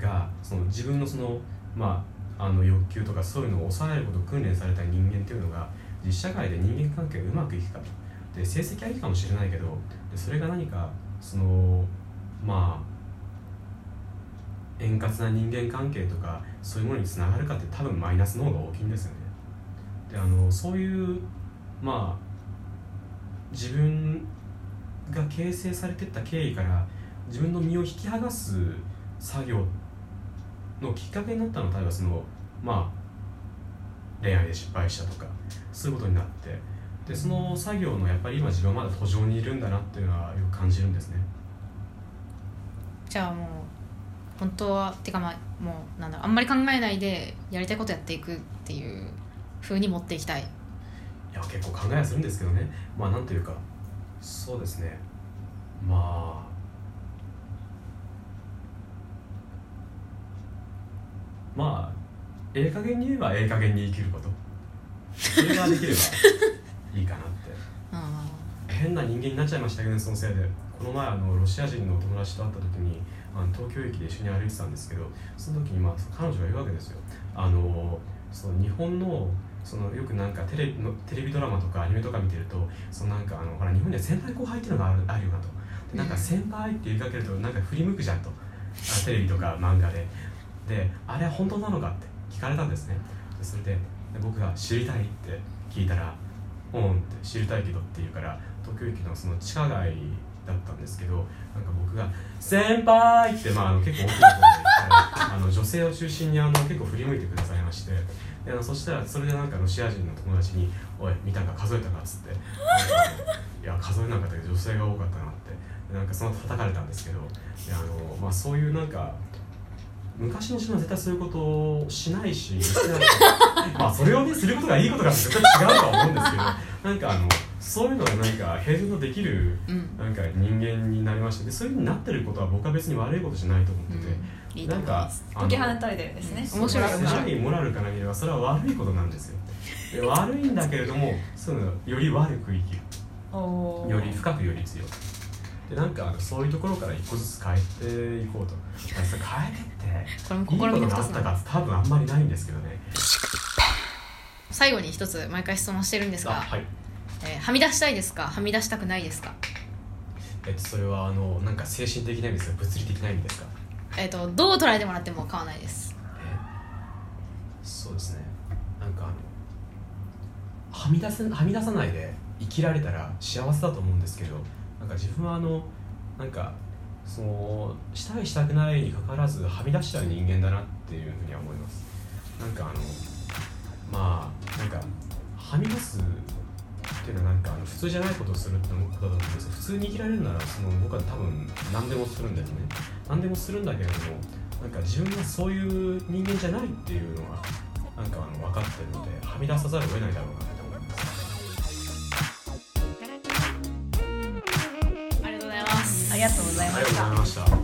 がその自分のそのまああの欲求とかそういうのを抑えることを訓練された人間っていうのが実社会で人間関係がうまくいくかと。で成績はいいかもしれないけどでそれが何かそのまあ円滑な人間関係とかそういうものにつながるかって多分マイナスの方が大きいんですよね。であのそういうまあ自分が形成されてった経緯から自分の身を引き剥がす作業のきっかけになったのは例えばそのまあ恋愛で失敗したとかそういうことになってでその作業のやっぱり今自分はまだ途上にいるんだなっていうのはよく感じるんですね。じゃあもう本当はてかまあもうなんだろうあんまり考えないでやりたいことやっていくっていう風に持っていきたい。いや結構考えはするんですけどね。まあなんというかそうですね。まあまあええ加減に言えばええ加減に生きること。それができれば いいかなって。あ変な人間になっちゃいましたけどねそのせいで。この前あのロシア人の友達と会った時にあの東京駅で一緒に歩いてたんですけどその時にまあ彼女が言うわけですよ。あのその日本のそのよくなんかテレビのテレビドラマとかアニメとか見てるとそのなんかあのほら日本には先輩後輩っていうのがあるあるよなと。でなんか先輩って言いかけるとなんか振り向くじゃんと。あテレビとか漫画で。であれは本当なのかって。聞かれたんですね。でそれで僕が知りたいって聞いたら「うん」って知りたいけどって言うから東京駅のその地下街だったんですけどなんか僕が「先輩!」って、まあ、あの結構大きな声であの女性を中心にあの結構振り向いてくださいましてであのそしたらそれでなんかロシア人の友達に「おい見たか？数えたか」っつって「いや数えなかったけど女性が多かったな」って。なんかその叩かれたんですけどであの、まあ、そういうなんか昔の人は絶対そういうことをしないし まあそれをねすることがいいことかって絶対違うとは思うんですけど なんかあのそういうのがなんか平然とできるうん。なんか人間になりました。でそういうふうになってることは僕は別に悪いことじゃないと思ってて、いいとなんか解き放たれてるんですね。面白い面白い何モラルかなければそれは悪いことなんですよで悪いんだけれどもそういうのより悪く生きる。より深くより強いでなんかあのそういうところから一個ずつ変えていこうと。変えてってこれもいいこと心のがあった一つなんだか多分あんまりないんですけどね。最後に。一つ毎回質問してるんですが、あはい。えーはみ出したいですか？はみ出したくないですか？えっとそれはあのなんか精神的な意味ですか物理的な意味ですか？えっ、とどう捉えてもらっても構わないです。えそうですね。なんかあのはみ出せはみ出さないで生きられたら幸せだと思うんですけどなんか自分はあのなんかそのしたいしたくないにかかわらずはみ出しちゃう人間だなっていうふうには思います。なんかあのまあなんかはみ出すっていうのはなんかあの普通じゃないことをするってことだと思うんですよ。普通に生きられるならその僕は多分何でもするんですね。何でもするんだけれどもなんか自分がそういう人間じゃないっていうのがなんかあの分かってるのではみ出さざるを得ないだろうな。ありがとうございました。